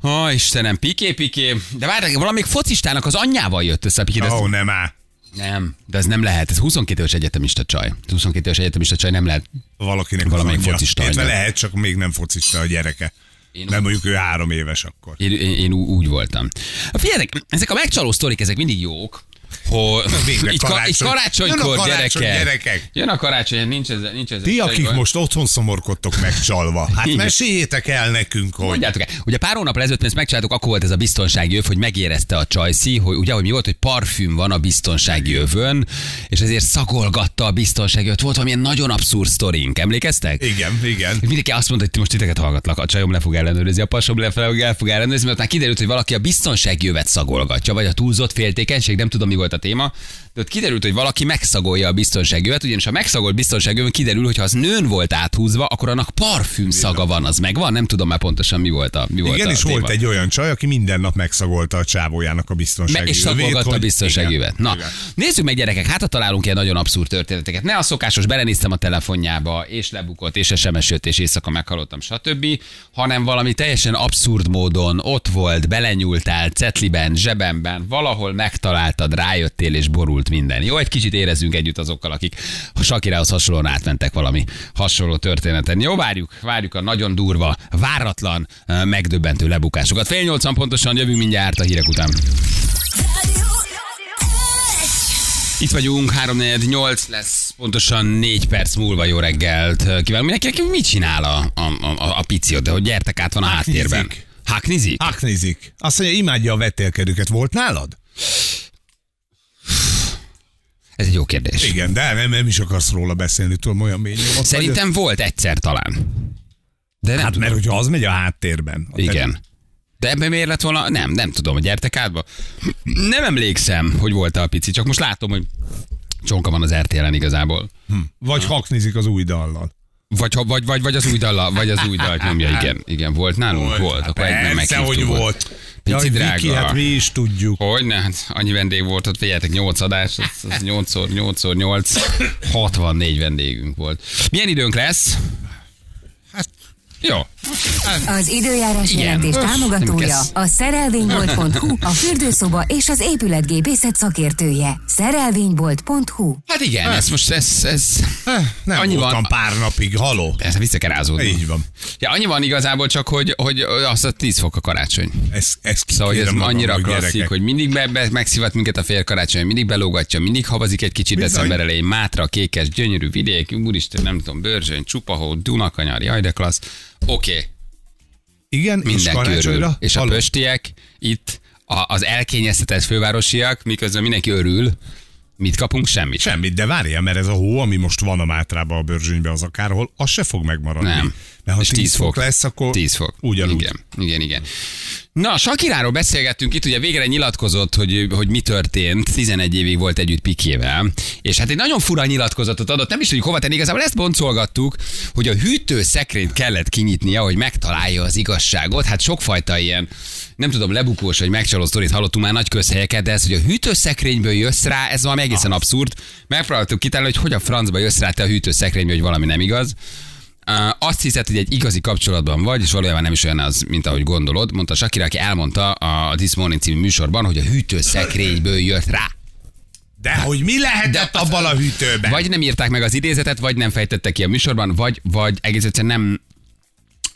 [SPEAKER 2] Ó, Istenem, piké, piké. De várj, valamelyik focistának az anyjával jött össze a piké.
[SPEAKER 3] Ó, oh, nem áll.
[SPEAKER 2] Nem, de ez nem lehet. Ez 22 éves egyetemista csaj. 22 éves egyetemista csaj nem lehet.
[SPEAKER 3] Valakinek
[SPEAKER 2] Valamelyik
[SPEAKER 3] az
[SPEAKER 2] focista anyja.
[SPEAKER 3] lehet, csak még nem focista a gyereke.
[SPEAKER 2] Én-
[SPEAKER 3] Nem mondjuk ő három éves akkor.
[SPEAKER 2] Én, én, én úgy voltam. Figyeljetek, ezek a megcsaló sztorik, ezek mindig jók. Hogy
[SPEAKER 3] Végre
[SPEAKER 2] így, ka,
[SPEAKER 3] karácsony.
[SPEAKER 2] így karácsonykor,
[SPEAKER 3] Jön a karácsony,
[SPEAKER 2] gyerekek.
[SPEAKER 3] gyerekek.
[SPEAKER 2] Jön a karácsony, nincs ez, nincs ez.
[SPEAKER 3] Ti, akik most otthon szomorkodtok megcsalva, hát
[SPEAKER 2] Igen.
[SPEAKER 3] meséljétek el nekünk, hogy
[SPEAKER 2] Mondjátok el. Ugye pár hónap ezelőtt, mi ezt megcsináltuk, akkor volt ez a biztonsági öv, hogy megérezte a csajszi, hogy ugye, hogy mi volt, hogy parfüm van a biztonsági övön, és ezért szagolgatta a biztonsági övet. Volt valamilyen nagyon abszurd sztorink, emlékeztek?
[SPEAKER 3] igen, igen.
[SPEAKER 2] Mindenki azt mondta, hogy ti most titeket hallgatlak, a csajom le fog ellenőrizni, a pasom le fog, el fog ellenőrizni, mert már kiderült, hogy valaki a biztonsági jövet szagolgatja, vagy a túlzott féltékenység, nem tudom mi volt a téma, de ott kiderült, hogy valaki megszagolja a biztonsági jövet, ugyanis a megszagolt biztonsági jövet kiderül, hogy ha az nőn volt áthúzva, akkor annak parfüm szaga van, az megvan, nem tudom már pontosan mi volt a mi volt
[SPEAKER 3] Igen,
[SPEAKER 2] a
[SPEAKER 3] és
[SPEAKER 2] téma.
[SPEAKER 3] volt egy olyan csaj, aki minden nap megszagolta a csávójának a biztonsági
[SPEAKER 2] és szagolgatta a jövet. Na,
[SPEAKER 3] igen.
[SPEAKER 2] nézzük meg gyerekek, hát ha találunk ilyen nagyon abszurd történeteket. Ne a szokásos, belenéztem a telefonjába, és lebukott, és SMS és éjszaka meghalottam, stb., hanem valami teljesen abszurd módon ott volt, belenyúltál, cetliben, zsebemben, valahol megtaláltad, rájöttél, és borult minden. Jó, egy kicsit érezzünk együtt azokkal, akik a Sakirához hasonlóan átmentek valami hasonló történeten. Jó, várjuk, várjuk a nagyon durva, váratlan, megdöbbentő lebukásokat. Fél nyolcan pontosan jövünk mindjárt a hírek után. Itt vagyunk, 348 lesz, pontosan 4 perc múlva jó reggelt. Kívánok mindenkinek, mit csinál a, a, a, a pici ott, de hogy gyertek át van a
[SPEAKER 3] Haknizik.
[SPEAKER 2] háttérben. Haknizik?
[SPEAKER 3] Aknizik. Azt mondja, imádja a vetélkedőket. Volt nálad?
[SPEAKER 2] Ez egy jó kérdés.
[SPEAKER 3] Igen, de nem, nem is akarsz róla beszélni, tudom, olyan mély nyomot vagy.
[SPEAKER 2] Szerintem volt egyszer talán. De nem
[SPEAKER 3] Hát
[SPEAKER 2] tudom.
[SPEAKER 3] mert hogyha az megy a háttérben. a te-
[SPEAKER 2] Igen. De ebben miért lett volna? Nem, nem tudom, hogy gyertek átba. Nem emlékszem, hogy volt a pici, csak most látom, hogy csonka van az RTL-en igazából.
[SPEAKER 3] Vagy haknizik az új dallal.
[SPEAKER 2] Vagy, vagy, vagy, vagy az új dalla, vagy az új dalt nyomja, igen. Igen, volt nálunk? Volt.
[SPEAKER 3] Hát
[SPEAKER 2] Akkor
[SPEAKER 3] Persze, hogy
[SPEAKER 2] meghívtuk.
[SPEAKER 3] volt.
[SPEAKER 2] Pici
[SPEAKER 3] Jaj,
[SPEAKER 2] drága.
[SPEAKER 3] Viki, hát mi is tudjuk.
[SPEAKER 2] Hogyne, hát annyi vendég volt ott, figyeljetek, 8 adás, az, az 8 x 8 x 8 64 vendégünk volt. Milyen időnk lesz?
[SPEAKER 3] Hát,
[SPEAKER 2] Jó.
[SPEAKER 4] Az időjárás
[SPEAKER 2] Igen.
[SPEAKER 4] jelentés támogatója a szerelvénybolt.hu, a fürdőszoba és az épületgépészet szakértője. Szerelvénybolt.hu
[SPEAKER 2] Hát igen, ez most, ez, ez,
[SPEAKER 3] nem
[SPEAKER 2] Annyi van.
[SPEAKER 3] pár napig, haló.
[SPEAKER 2] ez vissza kell rázódni.
[SPEAKER 3] Így van.
[SPEAKER 2] Ja, annyi van igazából csak, hogy, hogy az a 10 fok a karácsony.
[SPEAKER 3] Ez, ez
[SPEAKER 2] Szóval, hogy ez
[SPEAKER 3] kikérem
[SPEAKER 2] annyira
[SPEAKER 3] magamnak,
[SPEAKER 2] klasszik,
[SPEAKER 3] gyerekek.
[SPEAKER 2] hogy mindig be, be, megszivat minket a félkarácsony, mindig belógatja, mindig havazik egy kicsit
[SPEAKER 3] Bizony.
[SPEAKER 2] december elején, Mátra, Kékes, gyönyörű vidék, úristen, nem tudom, Börzsöny, Csupahó, Dunakanyar, jaj de klassz. Oké, okay,
[SPEAKER 3] Igen, és
[SPEAKER 2] mindenki örül.
[SPEAKER 3] karácsonyra?
[SPEAKER 2] És a pöstiek itt, a, az elkényeztetett fővárosiak, miközben mindenki örül, mit kapunk? Semmit.
[SPEAKER 3] Semmit, de várjál, mert ez a hó, ami most van a Mátrában, a Börzsönyben, az akárhol, az se fog megmaradni.
[SPEAKER 2] Nem.
[SPEAKER 3] Mert ha
[SPEAKER 2] És
[SPEAKER 3] 10 fok lesz, akkor
[SPEAKER 2] 10 fok.
[SPEAKER 3] ugyanúgy.
[SPEAKER 2] Igen, igen, igen. Na, Sakiráról beszélgettünk itt, ugye végre nyilatkozott, hogy, hogy mi történt. 11 évig volt együtt Pikével. És hát egy nagyon fura nyilatkozatot adott, nem is tudjuk hova tenni, igazából ezt boncolgattuk, hogy a hűtőszekrényt kellett kinyitnia, hogy megtalálja az igazságot. Hát sokfajta ilyen, nem tudom, lebukós vagy megcsaló sztorit hallottunk már nagy közhelyeket, de ez, hogy a hűtőszekrényből jössz rá, ez valami egészen abszurd. Megpróbáltuk kitalálni, hogy hogy a francba jössz rá te a hűtőszekrényből, hogy valami nem igaz. Uh, azt hiszed, hogy egy igazi kapcsolatban vagy, és valójában nem is olyan az, mint ahogy gondolod. Mondta Shakira, aki elmondta a This Morning című műsorban, hogy a hűtőszekrényből jött rá.
[SPEAKER 3] De hogy mi lehetett
[SPEAKER 2] De-
[SPEAKER 3] abban a hűtőben?
[SPEAKER 2] Vagy nem írták meg az idézetet, vagy nem fejtette ki a műsorban, vagy, vagy egész egyszerűen nem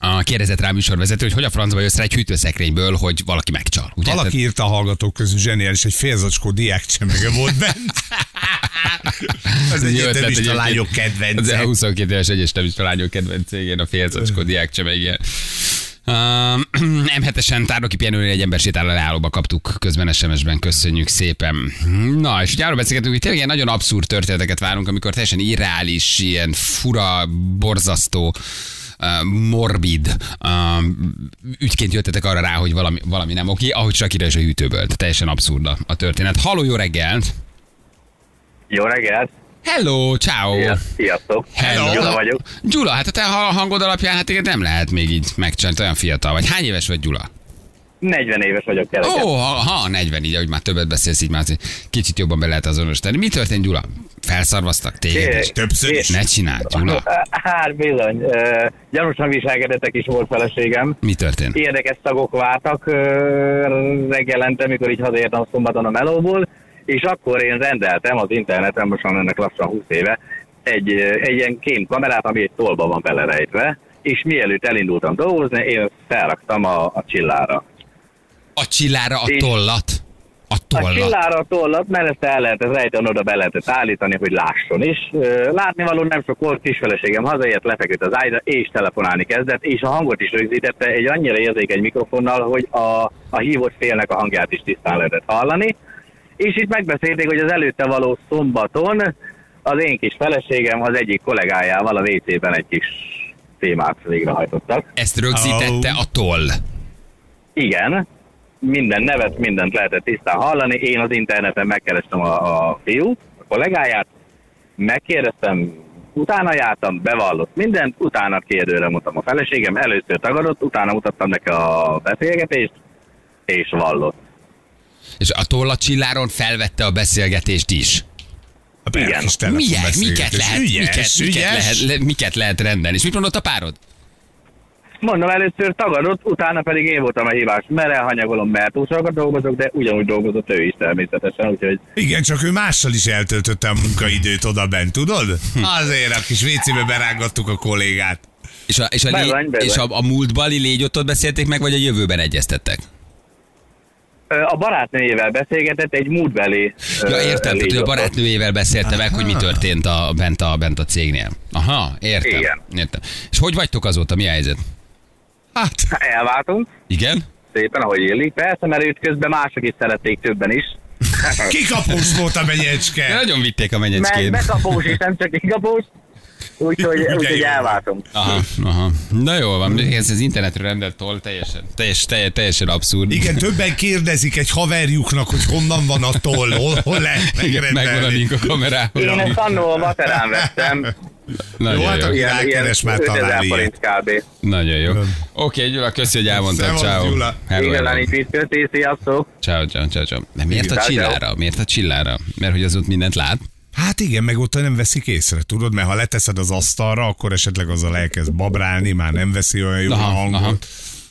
[SPEAKER 2] a kérdezett rá műsorvezető, hogy hogy a francba jössz rá egy hűtőszekrényből, hogy valaki megcsal. Ugye?
[SPEAKER 3] Valaki írta a hallgatók közül zseniális, egy félzacskó diák csemege volt bent.
[SPEAKER 2] Ez ötlet
[SPEAKER 3] egyetemista lányok kedvence.
[SPEAKER 2] a 22 éves egyetemista lányok kedvence, igen, a félzacskó diák cseme, igen. Um, M7-esen tárnoki pihenőnél egy ember sétál a leállóba kaptuk közben SMS-ben, köszönjük szépen. Na, és ugye arról beszélgetünk, hogy tényleg ilyen nagyon abszurd történeteket várunk, amikor teljesen irreális, ilyen fura, borzasztó, uh, morbid ügyként jöttetek arra rá, hogy valami, valami nem oké, ahogy Sakira is a hűtőből. Tehát Teljesen abszurd a- a történet. Halló, jó reggelt!
[SPEAKER 5] Jó reggelt!
[SPEAKER 2] Hello, ciao!
[SPEAKER 5] Szia- Sziasztok!
[SPEAKER 2] Hello.
[SPEAKER 5] Gyula vagyok.
[SPEAKER 2] Gyula, hát a te ha- hangod alapján hát igen, nem lehet még így megcsinálni, olyan fiatal vagy. Hány éves vagy, Gyula?
[SPEAKER 5] 40 éves vagyok kereken.
[SPEAKER 2] Ó, ha, ha 40 így, ahogy már többet beszélsz, így már kicsit jobban be lehet azonosítani. Mi történt, Gyula? Felszarvaztak téged is?
[SPEAKER 3] Többször is.
[SPEAKER 2] Ne csináld, Gyula.
[SPEAKER 5] Hát bizony, gyanúsan viselkedetek is volt feleségem.
[SPEAKER 2] Mi történt?
[SPEAKER 5] Érdekes szagok vártak reggelente, mikor így hazaértem szombaton a melóból, és akkor én rendeltem az interneten, most már ennek lassan 20 éve, egy, egy ilyen kémkamerát, ami egy tolba van belerejtve, és mielőtt elindultam dolgozni, én felraktam a, a csillára.
[SPEAKER 2] A csillára a tollat. A
[SPEAKER 5] A
[SPEAKER 2] tollat.
[SPEAKER 5] csillára a tollat, mert ezt el lehetett rejteni, oda be lehetett állítani, hogy lásson is. Látnivaló nem sok volt, kisfeleségem hazaért, lefeküdt az ágyra, és telefonálni kezdett, és a hangot is rögzítette egy annyira érzékeny mikrofonnal, hogy a, a hívott félnek a hangját is tisztán lehetett hallani. És itt megbeszélték, hogy az előtte való szombaton az én kis feleségem az egyik kollégájával a WC-ben egy kis témát végrehajtottak.
[SPEAKER 2] Ezt rögzítette a toll.
[SPEAKER 5] Igen, minden nevet, mindent lehetett tisztán hallani. Én az interneten megkerestem a, a fiút, a kollégáját, megkérdeztem, utána jártam, bevallott mindent, utána kérdőre mutattam a feleségem, először tagadott, utána mutattam neki a beszélgetést, és vallott.
[SPEAKER 2] És a toll a csilláron felvette a beszélgetést is.
[SPEAKER 5] Igen.
[SPEAKER 2] Milyen, miket lehet,
[SPEAKER 3] Ügyes,
[SPEAKER 2] miket, miket,
[SPEAKER 3] ügyes.
[SPEAKER 2] lehet, le, miket lehet rendelni? És mit mondott a párod?
[SPEAKER 5] Mondom, először tagadott, utána pedig én voltam a hívás, mert elhanyagolom, mert túl sokat dolgozok, de ugyanúgy dolgozott ő is természetesen, úgyhogy
[SPEAKER 3] Igen, csak ő mással is eltöltötte a munkaidőt oda bent, tudod?
[SPEAKER 2] Hm.
[SPEAKER 3] Azért a kis WC-be berángattuk a kollégát.
[SPEAKER 2] És a, és a,
[SPEAKER 5] Bezony,
[SPEAKER 2] lé,
[SPEAKER 5] bezony.
[SPEAKER 2] és a, a múltbali légyottot beszélték meg, vagy a jövőben egyeztettek?
[SPEAKER 5] A barátnőjével beszélgetett egy múltbeli
[SPEAKER 2] Ja, értem, tehát, hogy a barátnőjével beszélte meg, hogy mi történt a, bent, a, bent a cégnél. Aha, értem.
[SPEAKER 5] Igen.
[SPEAKER 2] értem. És hogy vagytok azóta, mi a helyzet?
[SPEAKER 3] Hát,
[SPEAKER 5] Elváltunk,
[SPEAKER 2] Igen?
[SPEAKER 5] szépen, ahogy illik. Persze, mert őt közben mások is szerették többen is.
[SPEAKER 3] kikapós volt a menyecske.
[SPEAKER 2] nagyon vitték a menyecskét.
[SPEAKER 5] bekapós is, nem csak kikapós. Úgyhogy,
[SPEAKER 3] Ugye
[SPEAKER 5] úgyhogy
[SPEAKER 3] jó.
[SPEAKER 5] elváltunk.
[SPEAKER 2] Aha, aha. Na jól van, ez az internetről rendelt toll teljesen, teljes, teljes, teljesen abszurd.
[SPEAKER 3] Igen, többen kérdezik egy haverjuknak, hogy honnan van a toll, hol, hol lehet
[SPEAKER 2] Igen, megvan a
[SPEAKER 3] megrendelni.
[SPEAKER 2] link a kamerához.
[SPEAKER 5] Én ezt annól a materán vettem.
[SPEAKER 2] Nagyon
[SPEAKER 3] Jó, hát
[SPEAKER 2] jó.
[SPEAKER 3] a-
[SPEAKER 5] Ilyen, ilyen
[SPEAKER 3] Rákeres már
[SPEAKER 5] 5000
[SPEAKER 3] talál
[SPEAKER 5] forint kb.
[SPEAKER 2] Nagyon jó. Oké, Gyula, köszi, hogy elmondtad. Ciao.
[SPEAKER 3] Gyula.
[SPEAKER 2] Hello,
[SPEAKER 5] Igazán mit köti, sziasztok!
[SPEAKER 2] Ciao, ciao, ciao, ciao. De miért a csillára? Miért a csillára? Mert hogy az ott mindent lát?
[SPEAKER 3] Hát igen, meg ott nem veszik észre, tudod, mert ha leteszed az asztalra, akkor esetleg azzal elkezd babrálni, már nem veszi olyan jól a
[SPEAKER 2] Aha,
[SPEAKER 3] hangot.
[SPEAKER 2] aha.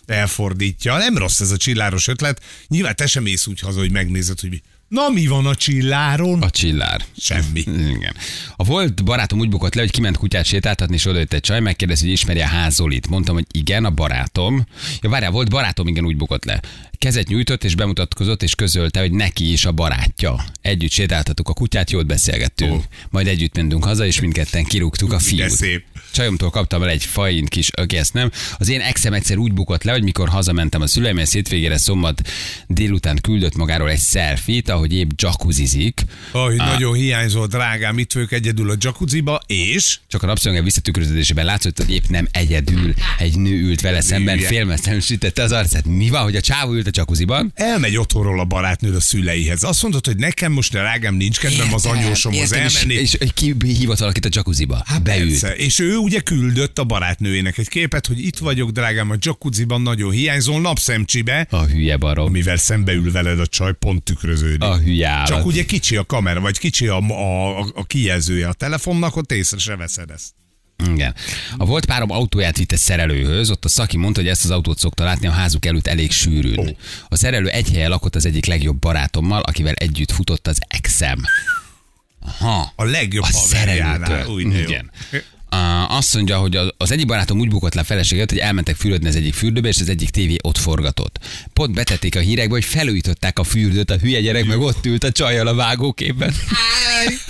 [SPEAKER 3] Elfordítja. Nem rossz ez a csilláros ötlet. Nyilván te sem mész úgy haza, hogy megnézed, hogy mi. Na mi van a csilláron?
[SPEAKER 2] A csillár.
[SPEAKER 3] Semmi.
[SPEAKER 2] Igen. A volt barátom úgy bukott le, hogy kiment kutyát sétáltatni, és odajött egy csaj, megkérdezi, hogy ismeri a házolit. Mondtam, hogy igen, a barátom. Ja, várjál, volt barátom, igen, úgy bukott le. Kezet nyújtott, és bemutatkozott, és közölte, hogy neki is a barátja. Együtt sétáltattuk a kutyát, jót beszélgettünk.
[SPEAKER 3] Ó.
[SPEAKER 2] Majd együtt mentünk haza, és mindketten kirúgtuk a
[SPEAKER 3] De
[SPEAKER 2] fiút.
[SPEAKER 3] szép.
[SPEAKER 2] Csajomtól kaptam el egy fajint kis ökészt, nem? Az én exem egyszer úgy bukott le, hogy mikor hazamentem a szüleimhez hétvégére szombat délután küldött magáról egy selfit, ahogy épp jacuzzizik.
[SPEAKER 3] Oh, nagyon hiányzol, drágám, itt vagyok egyedül a jacuzziba, és
[SPEAKER 2] Csak a napszöge visszatükröződésében látszott, hogy épp nem egyedül egy nő ült vele szemben, félmeztelenül sütette az arcát. Mi van, hogy a csávó ült a jacuzziban?
[SPEAKER 3] elmegy otthonról a barátnőd a szüleihez. Azt mondod, hogy nekem most drágám nincs kedvem az anyósomhoz elmenni.
[SPEAKER 2] és, és ki hívott valakit a jacuzziba? Hát Beült.
[SPEAKER 3] És ő ugye küldött a barátnőjének egy képet, hogy itt vagyok, drágám, a jacuzziban nagyon hiányzol, napszemcsibe,
[SPEAKER 2] A hülye barom.
[SPEAKER 3] mivel szembeül veled a csaj, pont tükröződik.
[SPEAKER 2] A hülye állat.
[SPEAKER 3] Csak ugye kicsi a kamera, vagy kicsi a, a, a, a kijelzője a telefonnak, ott észre se veszed ezt.
[SPEAKER 2] Igen. A volt párom autóját vitte szerelőhöz, ott a szaki mondta, hogy ezt az autót szokta látni a házuk előtt elég sűrűn. A szerelő egy helyen lakott az egyik legjobb barátommal, akivel együtt futott az exem. Aha.
[SPEAKER 3] A legjobb
[SPEAKER 2] A
[SPEAKER 3] haverjánál. Úgy, de jó.
[SPEAKER 2] Azt mondja, hogy az- egyik barátom úgy bukott le a feleséget, hogy elmentek fürödni az egyik fürdőbe, és az egyik tévé ott forgatott. Pont betették a hírekbe, hogy felújították a fürdőt, a hülye gyerek meg ott ült a csajjal a vágóképen.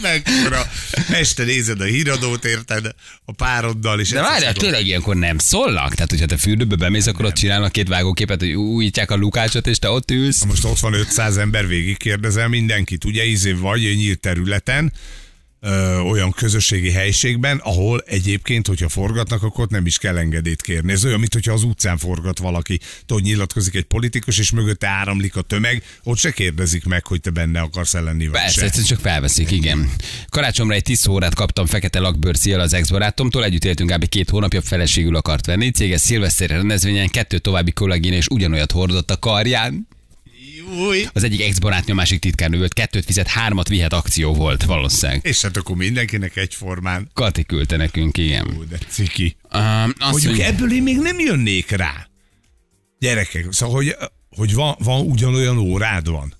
[SPEAKER 3] Mekkora. Este nézed a híradót, érted? A pároddal, és
[SPEAKER 2] De várjál, tényleg ilyenkor nem szólnak? Tehát, hogyha te fürdőbe bemész, akkor ott csinálnak két vágóképet, hogy újítják a lukácsot, és te ott ülsz.
[SPEAKER 3] Most ott van 500 ember, végig kérdezel mindenkit. Ugye izé vagy nyílt területen, ö, olyan közösségi helységben, ahol egyébként, hogyha forgatnak, akkor ott nem is kell engedélyt kérni. Ez olyan, mint hogyha az utcán forgat valaki. Tudod, nyilatkozik egy politikus, és mögötte áramlik a tömeg, ott se kérdezik meg, hogy te benne akarsz lenni,
[SPEAKER 2] Persze, egyszerűen csak felveszik, igen. Karácsomra egy 10 órát kaptam fekete lakbőrszíjjal az ex-barátomtól, együtt éltünk kb. két hónapja, feleségül akart venni. Céges szilveszteri rendezvényen kettő további kollégén és ugyanolyat hordott a karján.
[SPEAKER 3] Új.
[SPEAKER 2] Az egyik ex-barátnő, a másik titkárnő volt, kettőt fizet, hármat vihet akció volt valószínűleg.
[SPEAKER 3] És hát akkor mindenkinek egyformán.
[SPEAKER 2] Kati küldte nekünk, igen.
[SPEAKER 3] Ú, de ciki.
[SPEAKER 2] Uh, azt
[SPEAKER 3] Mondjuk
[SPEAKER 2] mondja,
[SPEAKER 3] ebből én még nem jönnék rá. Gyerekek, szóval, hogy, hogy van, van ugyanolyan órád van.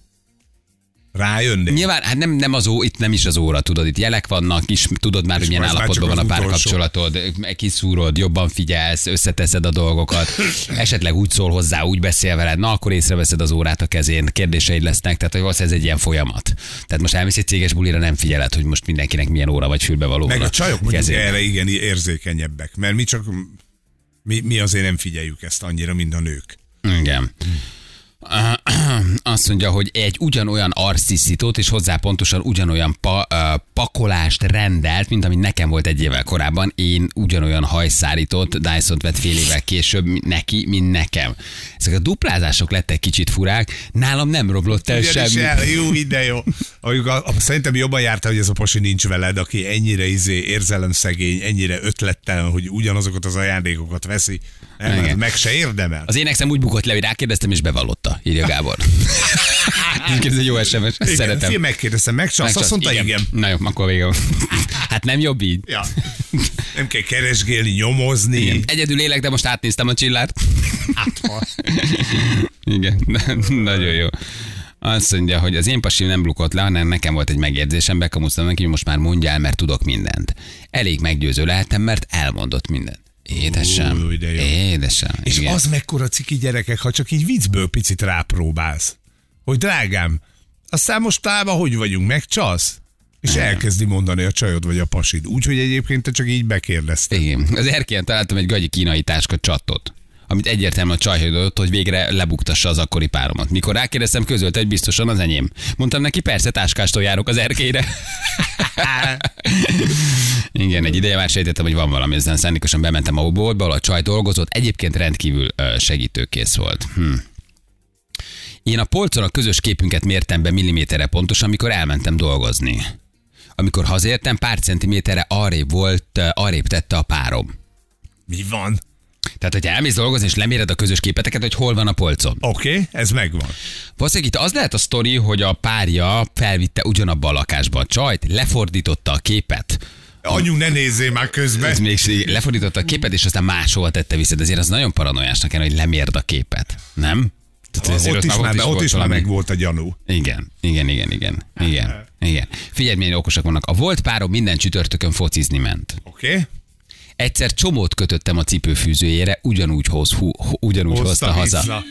[SPEAKER 3] Rájönnék.
[SPEAKER 2] Nyilván, hát nem, nem az ó, itt nem is az óra, tudod, itt jelek vannak, is tudod már, hogy milyen állapotban van a párkapcsolatod, kiszúrod, jobban figyelsz, összeteszed a dolgokat, esetleg úgy szól hozzá, úgy beszél veled, na akkor észreveszed az órát a kezén, kérdéseid lesznek, tehát hogy valószínűleg ez egy ilyen folyamat. Tehát most elmész egy céges bulira, nem figyeled, hogy most mindenkinek milyen óra vagy fülbevaló
[SPEAKER 3] Meg
[SPEAKER 2] van
[SPEAKER 3] a csajok mondjuk
[SPEAKER 2] kezén.
[SPEAKER 3] erre igen érzékenyebbek, mert mi csak mi, mi azért nem figyeljük ezt annyira, mint a nők.
[SPEAKER 2] Igen. Azt mondja, hogy egy ugyanolyan arciszítót és hozzá pontosan ugyanolyan pa, uh, pakolást rendelt, mint ami nekem volt egy évvel korábban. Én ugyanolyan hajszárított dyson vett fél évvel később neki, mint nekem. Ezek a duplázások lettek kicsit furák, nálam nem romlott el
[SPEAKER 3] Ugyanis
[SPEAKER 2] semmi.
[SPEAKER 3] el, jó, ide jó. A, a, szerintem jobban járta, hogy ez a pasi nincs veled, aki ennyire izé érzelemszegény, ennyire ötlettelen, hogy ugyanazokat az ajándékokat veszi. Nem, hát meg se érdemel.
[SPEAKER 2] Az én exem úgy bukott le, hogy rákérdeztem, és bevallotta, írja Gábor. Ez egy jó SMS,
[SPEAKER 3] Igen,
[SPEAKER 2] szeretem.
[SPEAKER 3] Fia, megkérdeztem, megcsalsz, azt mondta, igen.
[SPEAKER 2] Na jó, akkor vége. van. Hát nem jobb így.
[SPEAKER 3] Ja. Nem kell keresgélni, nyomozni.
[SPEAKER 2] Igen. Egyedül élek, de most átnéztem a csillárt.
[SPEAKER 3] Hát, ha.
[SPEAKER 2] Igen, nagyon jó. Azt mondja, hogy az én pasim nem blukott le, hanem nekem volt egy megjegyzésem, bekamusztam neki, hogy most már mondjál, mert tudok mindent. Elég meggyőző lehetem, mert elmondott mindent. Édesem,
[SPEAKER 3] Ú, de jó.
[SPEAKER 2] édesem.
[SPEAKER 3] És
[SPEAKER 2] igen.
[SPEAKER 3] az mekkora ciki gyerekek, ha csak így viccből picit rápróbálsz. Hogy drágám, aztán most táva hogy vagyunk, megcsalsz? És elkezdi mondani a csajod vagy a pasid. Úgyhogy egyébként te csak így bekérdezted.
[SPEAKER 2] Igen. Az erkélyen találtam egy gagyi kínai táska csattot amit egyértelműen a csaj adott, hogy végre lebuktassa az akkori páromat. Mikor rákérdeztem, közölte, hogy biztosan az enyém. Mondtam neki, persze, táskástól járok az erkélyre. Igen, egy ideje már sejtettem, hogy van valami, ezen szándékosan bementem a boltba, ahol a csaj dolgozott, egyébként rendkívül segítőkész volt. Hm. Én a polcon a közös képünket mértem be milliméterre pontosan, amikor elmentem dolgozni. Amikor hazértem, pár centiméterre arrébb volt, arrébb tette a párom.
[SPEAKER 3] Mi van?
[SPEAKER 2] Tehát, hogyha elmész dolgozni, és leméred a közös képeteket, hogy hol van a polcon.
[SPEAKER 3] Oké, okay, ez megvan.
[SPEAKER 2] Valószínűleg itt az lehet a sztori, hogy a párja felvitte ugyanabba a lakásba a csajt, lefordította a képet,
[SPEAKER 3] Anyu, ne nézzél már közben.
[SPEAKER 2] ez még lefordította a képet, és aztán máshova tette vissza. De azért az nagyon paranoiásnak kell, hogy lemérd a képet. Nem? Tehát
[SPEAKER 3] Ott is, már, ott
[SPEAKER 2] volt
[SPEAKER 3] is már meg volt a gyanú.
[SPEAKER 2] Igen, igen, igen, igen, igen, igen. Figyelj, milyen okosak vannak. A volt párom minden csütörtökön focizni ment.
[SPEAKER 3] Oké? Okay?
[SPEAKER 2] Egyszer csomót kötöttem a cipőfűzőjére, ugyanúgy, hoz, hú, ugyanúgy hozta, haza.
[SPEAKER 3] vissza.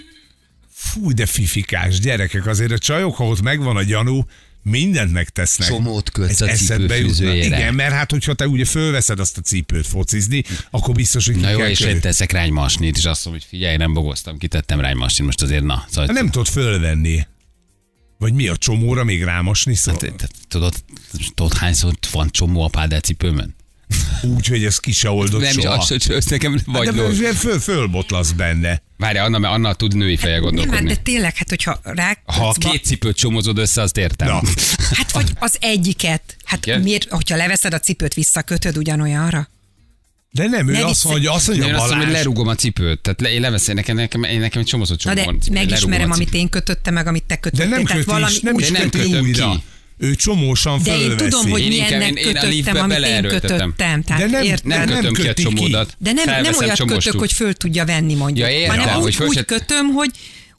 [SPEAKER 3] Fú, de fifikás gyerekek, azért a csajok, ha ott megvan a gyanú, mindent megtesznek.
[SPEAKER 2] Csomót kötsz
[SPEAKER 3] Ez
[SPEAKER 2] a cipőfűzőjére.
[SPEAKER 3] Igen, mert hát, hogyha te ugye fölveszed azt a cipőt focizni, akkor biztos, hogy
[SPEAKER 2] Na jó, és én teszek rá egy masnit, és azt mondom, hogy figyelj, nem bogoztam, kitettem rá egy masnit, most azért na. Szóval,
[SPEAKER 3] Nem tudod fölvenni. Vagy mi a csomóra még rámosni szól?
[SPEAKER 2] Hát, tudod, tudod, hányszor van csomó a pádel cipőmön?
[SPEAKER 3] Úgy, hogy ez ki se oldott
[SPEAKER 2] Nem is
[SPEAKER 3] soha.
[SPEAKER 2] az, hogy ez nekem vagy
[SPEAKER 3] de
[SPEAKER 2] ló.
[SPEAKER 3] föl, föl, fölbotlasz benne.
[SPEAKER 2] Várj, Anna, mert Anna tud női feje
[SPEAKER 6] Nem, hát
[SPEAKER 2] gondolkodni.
[SPEAKER 6] de tényleg, hát hogyha rá...
[SPEAKER 2] Ha a két cipőt csomozod össze, azt értem.
[SPEAKER 3] Na.
[SPEAKER 6] Hát vagy az egyiket. Hát
[SPEAKER 2] Igen?
[SPEAKER 6] miért, hogyha leveszed a cipőt, visszakötöd ugyanolyanra?
[SPEAKER 3] De nem, ő
[SPEAKER 6] Ne
[SPEAKER 3] azt mondja, azt
[SPEAKER 2] Én
[SPEAKER 3] mondja,
[SPEAKER 2] azt mondom, hogy
[SPEAKER 3] Balázs,
[SPEAKER 2] lerúgom a cipőt. Tehát le, én leveszem nekem, nekem, én nekem egy csomozott
[SPEAKER 6] Na
[SPEAKER 2] csomó
[SPEAKER 6] de
[SPEAKER 2] van.
[SPEAKER 6] megismerem, amit én kötöttem, meg amit te
[SPEAKER 3] de
[SPEAKER 6] kötöttél.
[SPEAKER 3] nem
[SPEAKER 6] Tehát
[SPEAKER 3] köti
[SPEAKER 6] valami
[SPEAKER 3] is, nem
[SPEAKER 6] úgy
[SPEAKER 3] is
[SPEAKER 2] De nem kötöm
[SPEAKER 3] újra.
[SPEAKER 2] ki.
[SPEAKER 3] Ő csomósan
[SPEAKER 6] De én
[SPEAKER 3] fölveszi.
[SPEAKER 6] tudom, hogy
[SPEAKER 2] Én inkább-
[SPEAKER 6] milyennek
[SPEAKER 2] én- én a
[SPEAKER 6] kötöttem,
[SPEAKER 2] liftbe
[SPEAKER 6] amit én
[SPEAKER 2] beleerőltetem.
[SPEAKER 6] kötöttem. Tehát
[SPEAKER 3] De nem-
[SPEAKER 6] érted?
[SPEAKER 2] Nem
[SPEAKER 3] nem
[SPEAKER 2] kötöm ki a
[SPEAKER 3] köti ki.
[SPEAKER 2] csomódat.
[SPEAKER 6] De nem, nem
[SPEAKER 2] Felveszem,
[SPEAKER 6] olyat
[SPEAKER 2] csomóstuk.
[SPEAKER 6] kötök, hogy föl tudja venni mondjuk,
[SPEAKER 2] Ja, értem,
[SPEAKER 6] hanem
[SPEAKER 2] hogy
[SPEAKER 6] úgy,
[SPEAKER 2] föl
[SPEAKER 6] úgy
[SPEAKER 2] se-
[SPEAKER 6] kötöm, hogy,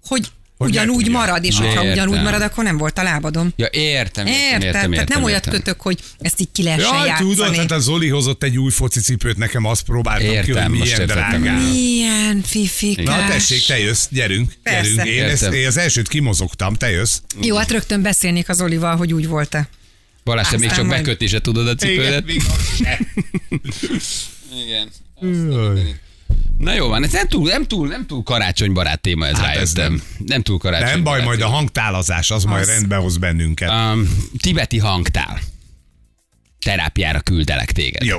[SPEAKER 6] hogy
[SPEAKER 3] Hogy
[SPEAKER 6] ugyanúgy marad, és hogyha
[SPEAKER 2] Értem.
[SPEAKER 6] ugyanúgy marad, akkor nem volt a lábadon.
[SPEAKER 2] Ja, értem, értem,
[SPEAKER 6] Érted?
[SPEAKER 2] értem,
[SPEAKER 6] Tehát
[SPEAKER 2] értem,
[SPEAKER 6] nem olyat
[SPEAKER 2] értem.
[SPEAKER 6] kötök, hogy ezt így ki lehessen
[SPEAKER 3] Jaj,
[SPEAKER 6] játszani.
[SPEAKER 3] tudod, hát a Zoli hozott egy új focicipőt, nekem azt próbáltam ki,
[SPEAKER 2] Értem,
[SPEAKER 3] hogy
[SPEAKER 2] most
[SPEAKER 3] milyen drágán.
[SPEAKER 6] Milyen fifikás.
[SPEAKER 3] Na tessék, te jössz, gyerünk,
[SPEAKER 6] Persze.
[SPEAKER 3] gyerünk. Én, ezt,
[SPEAKER 2] Értem.
[SPEAKER 3] én az elsőt kimozogtam, te jössz.
[SPEAKER 6] Jó, hát rögtön beszélnék az Olival, hogy úgy volt-e.
[SPEAKER 2] Balázs, te még csak
[SPEAKER 6] majd-
[SPEAKER 2] bekötni se tudod a cipődet.
[SPEAKER 3] még az se.
[SPEAKER 2] Igen. Na jó van, ez nem túl, nem túl, nem túl karácsonybarát téma, ez
[SPEAKER 3] Hát ez
[SPEAKER 2] rájöttem. Nem. túl karácsonybarát.
[SPEAKER 3] Nem baj, majd a hangtálazás, az majd
[SPEAKER 6] Az.
[SPEAKER 3] rendbe hoz bennünket.
[SPEAKER 2] Um, tibeti hangtál. Terápiára küldelek téged.
[SPEAKER 3] Jó.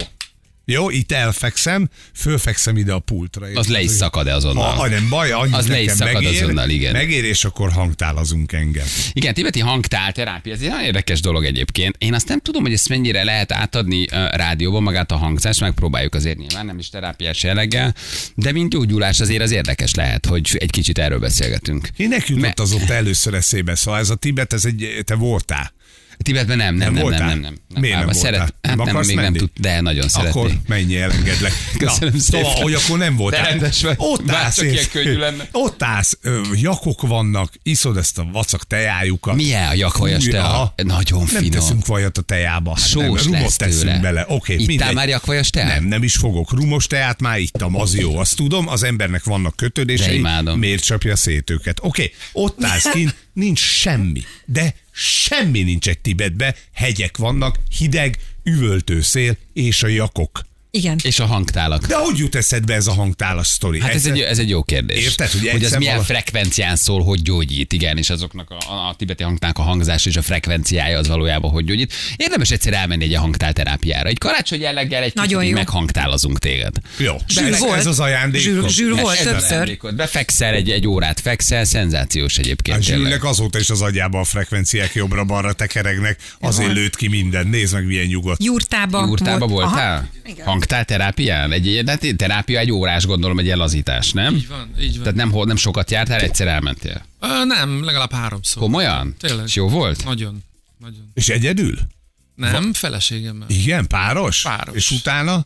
[SPEAKER 3] Jó, itt elfekszem, fölfekszem ide a pultra.
[SPEAKER 2] Az le is szakad-e azonnal?
[SPEAKER 3] ha nem baj, annyit
[SPEAKER 2] Az le is szakad
[SPEAKER 3] megér,
[SPEAKER 2] azonnal, igen.
[SPEAKER 3] Megér, és akkor hangtálazunk engem.
[SPEAKER 2] Igen, tibeti hangtál terápia, ez egy nagyon érdekes dolog egyébként. Én azt nem tudom, hogy ezt mennyire lehet átadni rádióban, magát a hangzást, megpróbáljuk azért nyilván, nem is terápiás jelleggel, de mint gyógyulás azért az érdekes lehet, hogy egy kicsit erről beszélgetünk.
[SPEAKER 3] Kinek jutott
[SPEAKER 2] Me-
[SPEAKER 3] az ott először eszébe? Szóval ez a Tibet, ez egy, te voltál.
[SPEAKER 2] Tibetben nem, nem, nem, nem, nem, nem. nem.
[SPEAKER 3] Miért nem voltál?
[SPEAKER 2] Szeret, hát
[SPEAKER 3] Nem
[SPEAKER 2] nem,
[SPEAKER 3] akarsz
[SPEAKER 2] még nem
[SPEAKER 3] menni?
[SPEAKER 2] tud, de nagyon szeretné.
[SPEAKER 3] Akkor mennyi elengedlek.
[SPEAKER 2] Köszönöm
[SPEAKER 3] Na,
[SPEAKER 2] szépen.
[SPEAKER 3] Szóval, hogy akkor nem voltál.
[SPEAKER 2] De rendes vagy.
[SPEAKER 3] Ott állsz, és-
[SPEAKER 2] könnyű lenne.
[SPEAKER 3] Ott állsz, ö, jakok vannak, iszod ezt a vacak tejájukat.
[SPEAKER 2] Milyen a jakvajas tea? Nagyon
[SPEAKER 3] Nem
[SPEAKER 2] finom.
[SPEAKER 3] teszünk vajat a tejába. Hát nem,
[SPEAKER 2] Sós
[SPEAKER 3] rumot
[SPEAKER 2] lesz
[SPEAKER 3] teszünk
[SPEAKER 2] tőle.
[SPEAKER 3] bele. Oké,
[SPEAKER 2] Ittál
[SPEAKER 3] mindegy.
[SPEAKER 2] már jakvajas teát?
[SPEAKER 3] Nem, nem is fogok. Rumos teát már ittam, az jó. Azt tudom, az embernek vannak kötődései. Miért csapja szét őket? Oké, ott állsz kint, nincs semmi. De semmi nincs egy Tibetbe. Hegyek vannak, hideg, üvöltő szél és a jakok.
[SPEAKER 6] Igen.
[SPEAKER 2] És a hangtálak.
[SPEAKER 3] De hogy jut eszedbe ez a hangtálas sztori?
[SPEAKER 2] Hát ez egy, ez egy jó kérdés.
[SPEAKER 3] Érted, hogy
[SPEAKER 2] hogy ez milyen
[SPEAKER 3] vala-
[SPEAKER 2] frekvencián szól, hogy gyógyít, igen, és azoknak a, a, tibeti hangtálnak a hangzás és a frekvenciája az valójában hogy gyógyít. Érdemes egyszer elmenni egy hangtálterápiára. Egy karácsony jelleggel egy
[SPEAKER 6] Nagyon
[SPEAKER 2] kicsit
[SPEAKER 6] jó.
[SPEAKER 2] meghangtálazunk téged.
[SPEAKER 3] Jó,
[SPEAKER 6] Zsűr volt.
[SPEAKER 3] ez az ajándék.
[SPEAKER 6] Zsűr- zsűr volt
[SPEAKER 2] ez
[SPEAKER 6] többször.
[SPEAKER 2] Befekszel egy, egy órát, fekszel, szenzációs egyébként.
[SPEAKER 3] A zsűrnek azóta is az agyában a frekvenciák jobbra-balra tekeregnek, azért lőtt ki minden. Nézd meg, milyen nyugodt.
[SPEAKER 6] Jurtába.
[SPEAKER 2] Jurtába
[SPEAKER 6] volt-
[SPEAKER 2] voltál?
[SPEAKER 6] Aha.
[SPEAKER 2] Hangtál terápián? Egy, egy, hát terápia egy órás, gondolom, egy elazítás, nem?
[SPEAKER 7] Így van, így van.
[SPEAKER 2] Tehát nem, hol- nem sokat jártál, egyszer elmentél.
[SPEAKER 7] Ö, nem, legalább háromszor.
[SPEAKER 2] Komolyan?
[SPEAKER 7] Tényleg.
[SPEAKER 2] És jó volt?
[SPEAKER 7] Nagyon, nagyon.
[SPEAKER 3] És egyedül?
[SPEAKER 7] Nem, feleségemmel.
[SPEAKER 3] Igen, páros?
[SPEAKER 7] Páros.
[SPEAKER 3] És utána?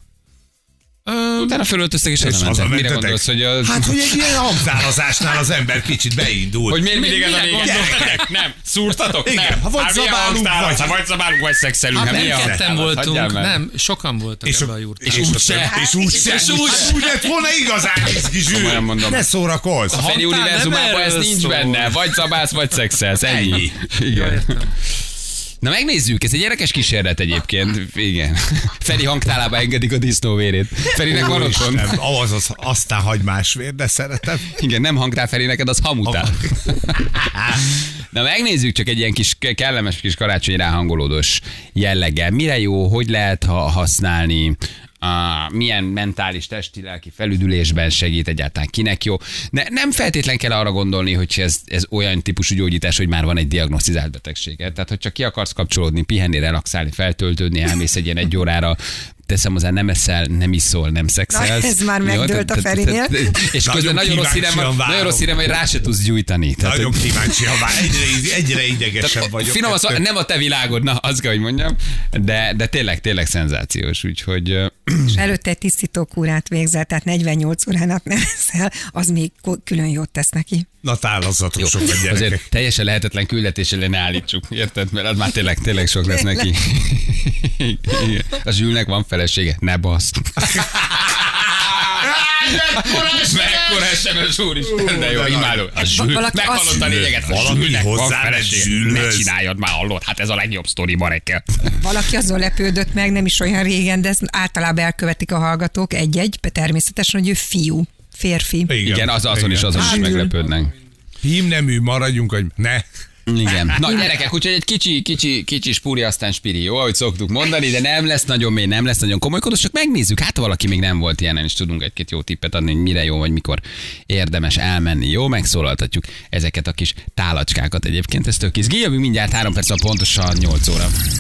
[SPEAKER 7] Ö,
[SPEAKER 2] Utána fölöltöztek és,
[SPEAKER 3] És
[SPEAKER 2] elmentek. Mire gondolsz, hogy az...
[SPEAKER 3] Hát, hogy egy ilyen hangzálazásnál az ember kicsit beindul.
[SPEAKER 2] hogy miért mindig ez a vége?
[SPEAKER 3] gondoltak?
[SPEAKER 2] Nem, szúrtatok?
[SPEAKER 3] Igen,
[SPEAKER 2] Nem.
[SPEAKER 3] ha vagy
[SPEAKER 2] Hát
[SPEAKER 3] zabálunk, vagy-
[SPEAKER 2] Ha vagy zabálunk, vagy szexelünk.
[SPEAKER 7] hát
[SPEAKER 2] Hát
[SPEAKER 7] nem ketten voltunk, nem, sokan voltak
[SPEAKER 3] és,
[SPEAKER 7] ebbe a
[SPEAKER 3] és,
[SPEAKER 7] jurtában.
[SPEAKER 3] és,
[SPEAKER 2] úgy
[SPEAKER 3] úgy
[SPEAKER 2] se.
[SPEAKER 3] És úgy se.
[SPEAKER 2] És úgy se.
[SPEAKER 3] Úgy lett volna igazán izgi zsűr. Ne szórakozz.
[SPEAKER 2] A Feri univerzumában
[SPEAKER 7] nem
[SPEAKER 2] ez nincs benne. Vagy zabálsz, vagy szexelsz. Ennyi. Igen. Na megnézzük, ez egy érdekes kísérlet egyébként. Igen. Feri hangtálába engedik a disznóvérét. Ferinek van otthon.
[SPEAKER 3] Az, az, aztán hagy más vér, de szeretem.
[SPEAKER 2] Igen, nem hangtál Feri, neked az hamutál. Na megnézzük csak egy ilyen kis kellemes kis karácsonyi ráhangolódós jelleggel. Mire jó, hogy lehet ha használni, a, milyen mentális, testi, lelki felüdülésben segít egyáltalán kinek jó. Ne, nem feltétlen kell arra gondolni, hogy ez, ez olyan típusú gyógyítás, hogy már van egy diagnosztizált betegséget. Tehát, hogy csak ki akarsz kapcsolódni, pihenni, relaxálni, feltöltődni, elmész egy ilyen egy órára, teszem hozzá, nem eszel, nem iszol, nem szexelsz.
[SPEAKER 6] Na, ez már megdőlt a Ferinél.
[SPEAKER 2] És közben
[SPEAKER 3] Nagyon
[SPEAKER 2] rossz hírem nagyon
[SPEAKER 3] várom.
[SPEAKER 2] rossz hírem, hogy rá se tudsz gyújtani. Tehát,
[SPEAKER 3] Nagyon kíváncsian vár. Egyre, egyre idegesebb vagyok.
[SPEAKER 2] Finom, az,
[SPEAKER 3] ettől.
[SPEAKER 2] nem a te világod, na, azt kell, hogy mondjam, de, de tényleg, tényleg szenzációs, úgyhogy
[SPEAKER 6] És előtte egy tisztítókúrát végzett, tehát 48 órán át nem eszel, az még külön jót tesz neki.
[SPEAKER 3] Na tálazzatok sokat, gyerekek.
[SPEAKER 2] azért teljesen lehetetlen küldetés ne állítsuk, érted? Mert az már tényleg, tényleg sok lesz neki. A zsűlnek van felesége, ne baszt. Mekkora SMS úristen, de jó, imádom. A zsűl,
[SPEAKER 6] valaki
[SPEAKER 2] meghallott a lényeget, a
[SPEAKER 3] Valami
[SPEAKER 2] zsűlnek van. Ne csináljad már, hallod, hát ez a legjobb sztori, Marekkel.
[SPEAKER 6] Valaki azon lepődött meg, nem is olyan régen, de ezt általában elkövetik a hallgatók egy-egy, természetesen, hogy ő fiú, férfi.
[SPEAKER 3] Igen,
[SPEAKER 2] Igen, az azon is, azon is meglepődnek.
[SPEAKER 3] Hímnemű maradjunk, hogy ne.
[SPEAKER 2] Igen. Na gyerekek, úgyhogy egy kicsi, kicsi, kicsi spúri, aztán spiri, jó, ahogy szoktuk mondani, de nem lesz nagyon mély, nem lesz nagyon komolykodós, csak megnézzük, hát ha valaki még nem volt ilyenen, és tudunk egy-két jó tippet adni, hogy mire jó, vagy mikor érdemes elmenni, jó, megszólaltatjuk ezeket a kis tálacskákat egyébként, ez tök izgi, mindjárt három perc a pontosan 8 óra.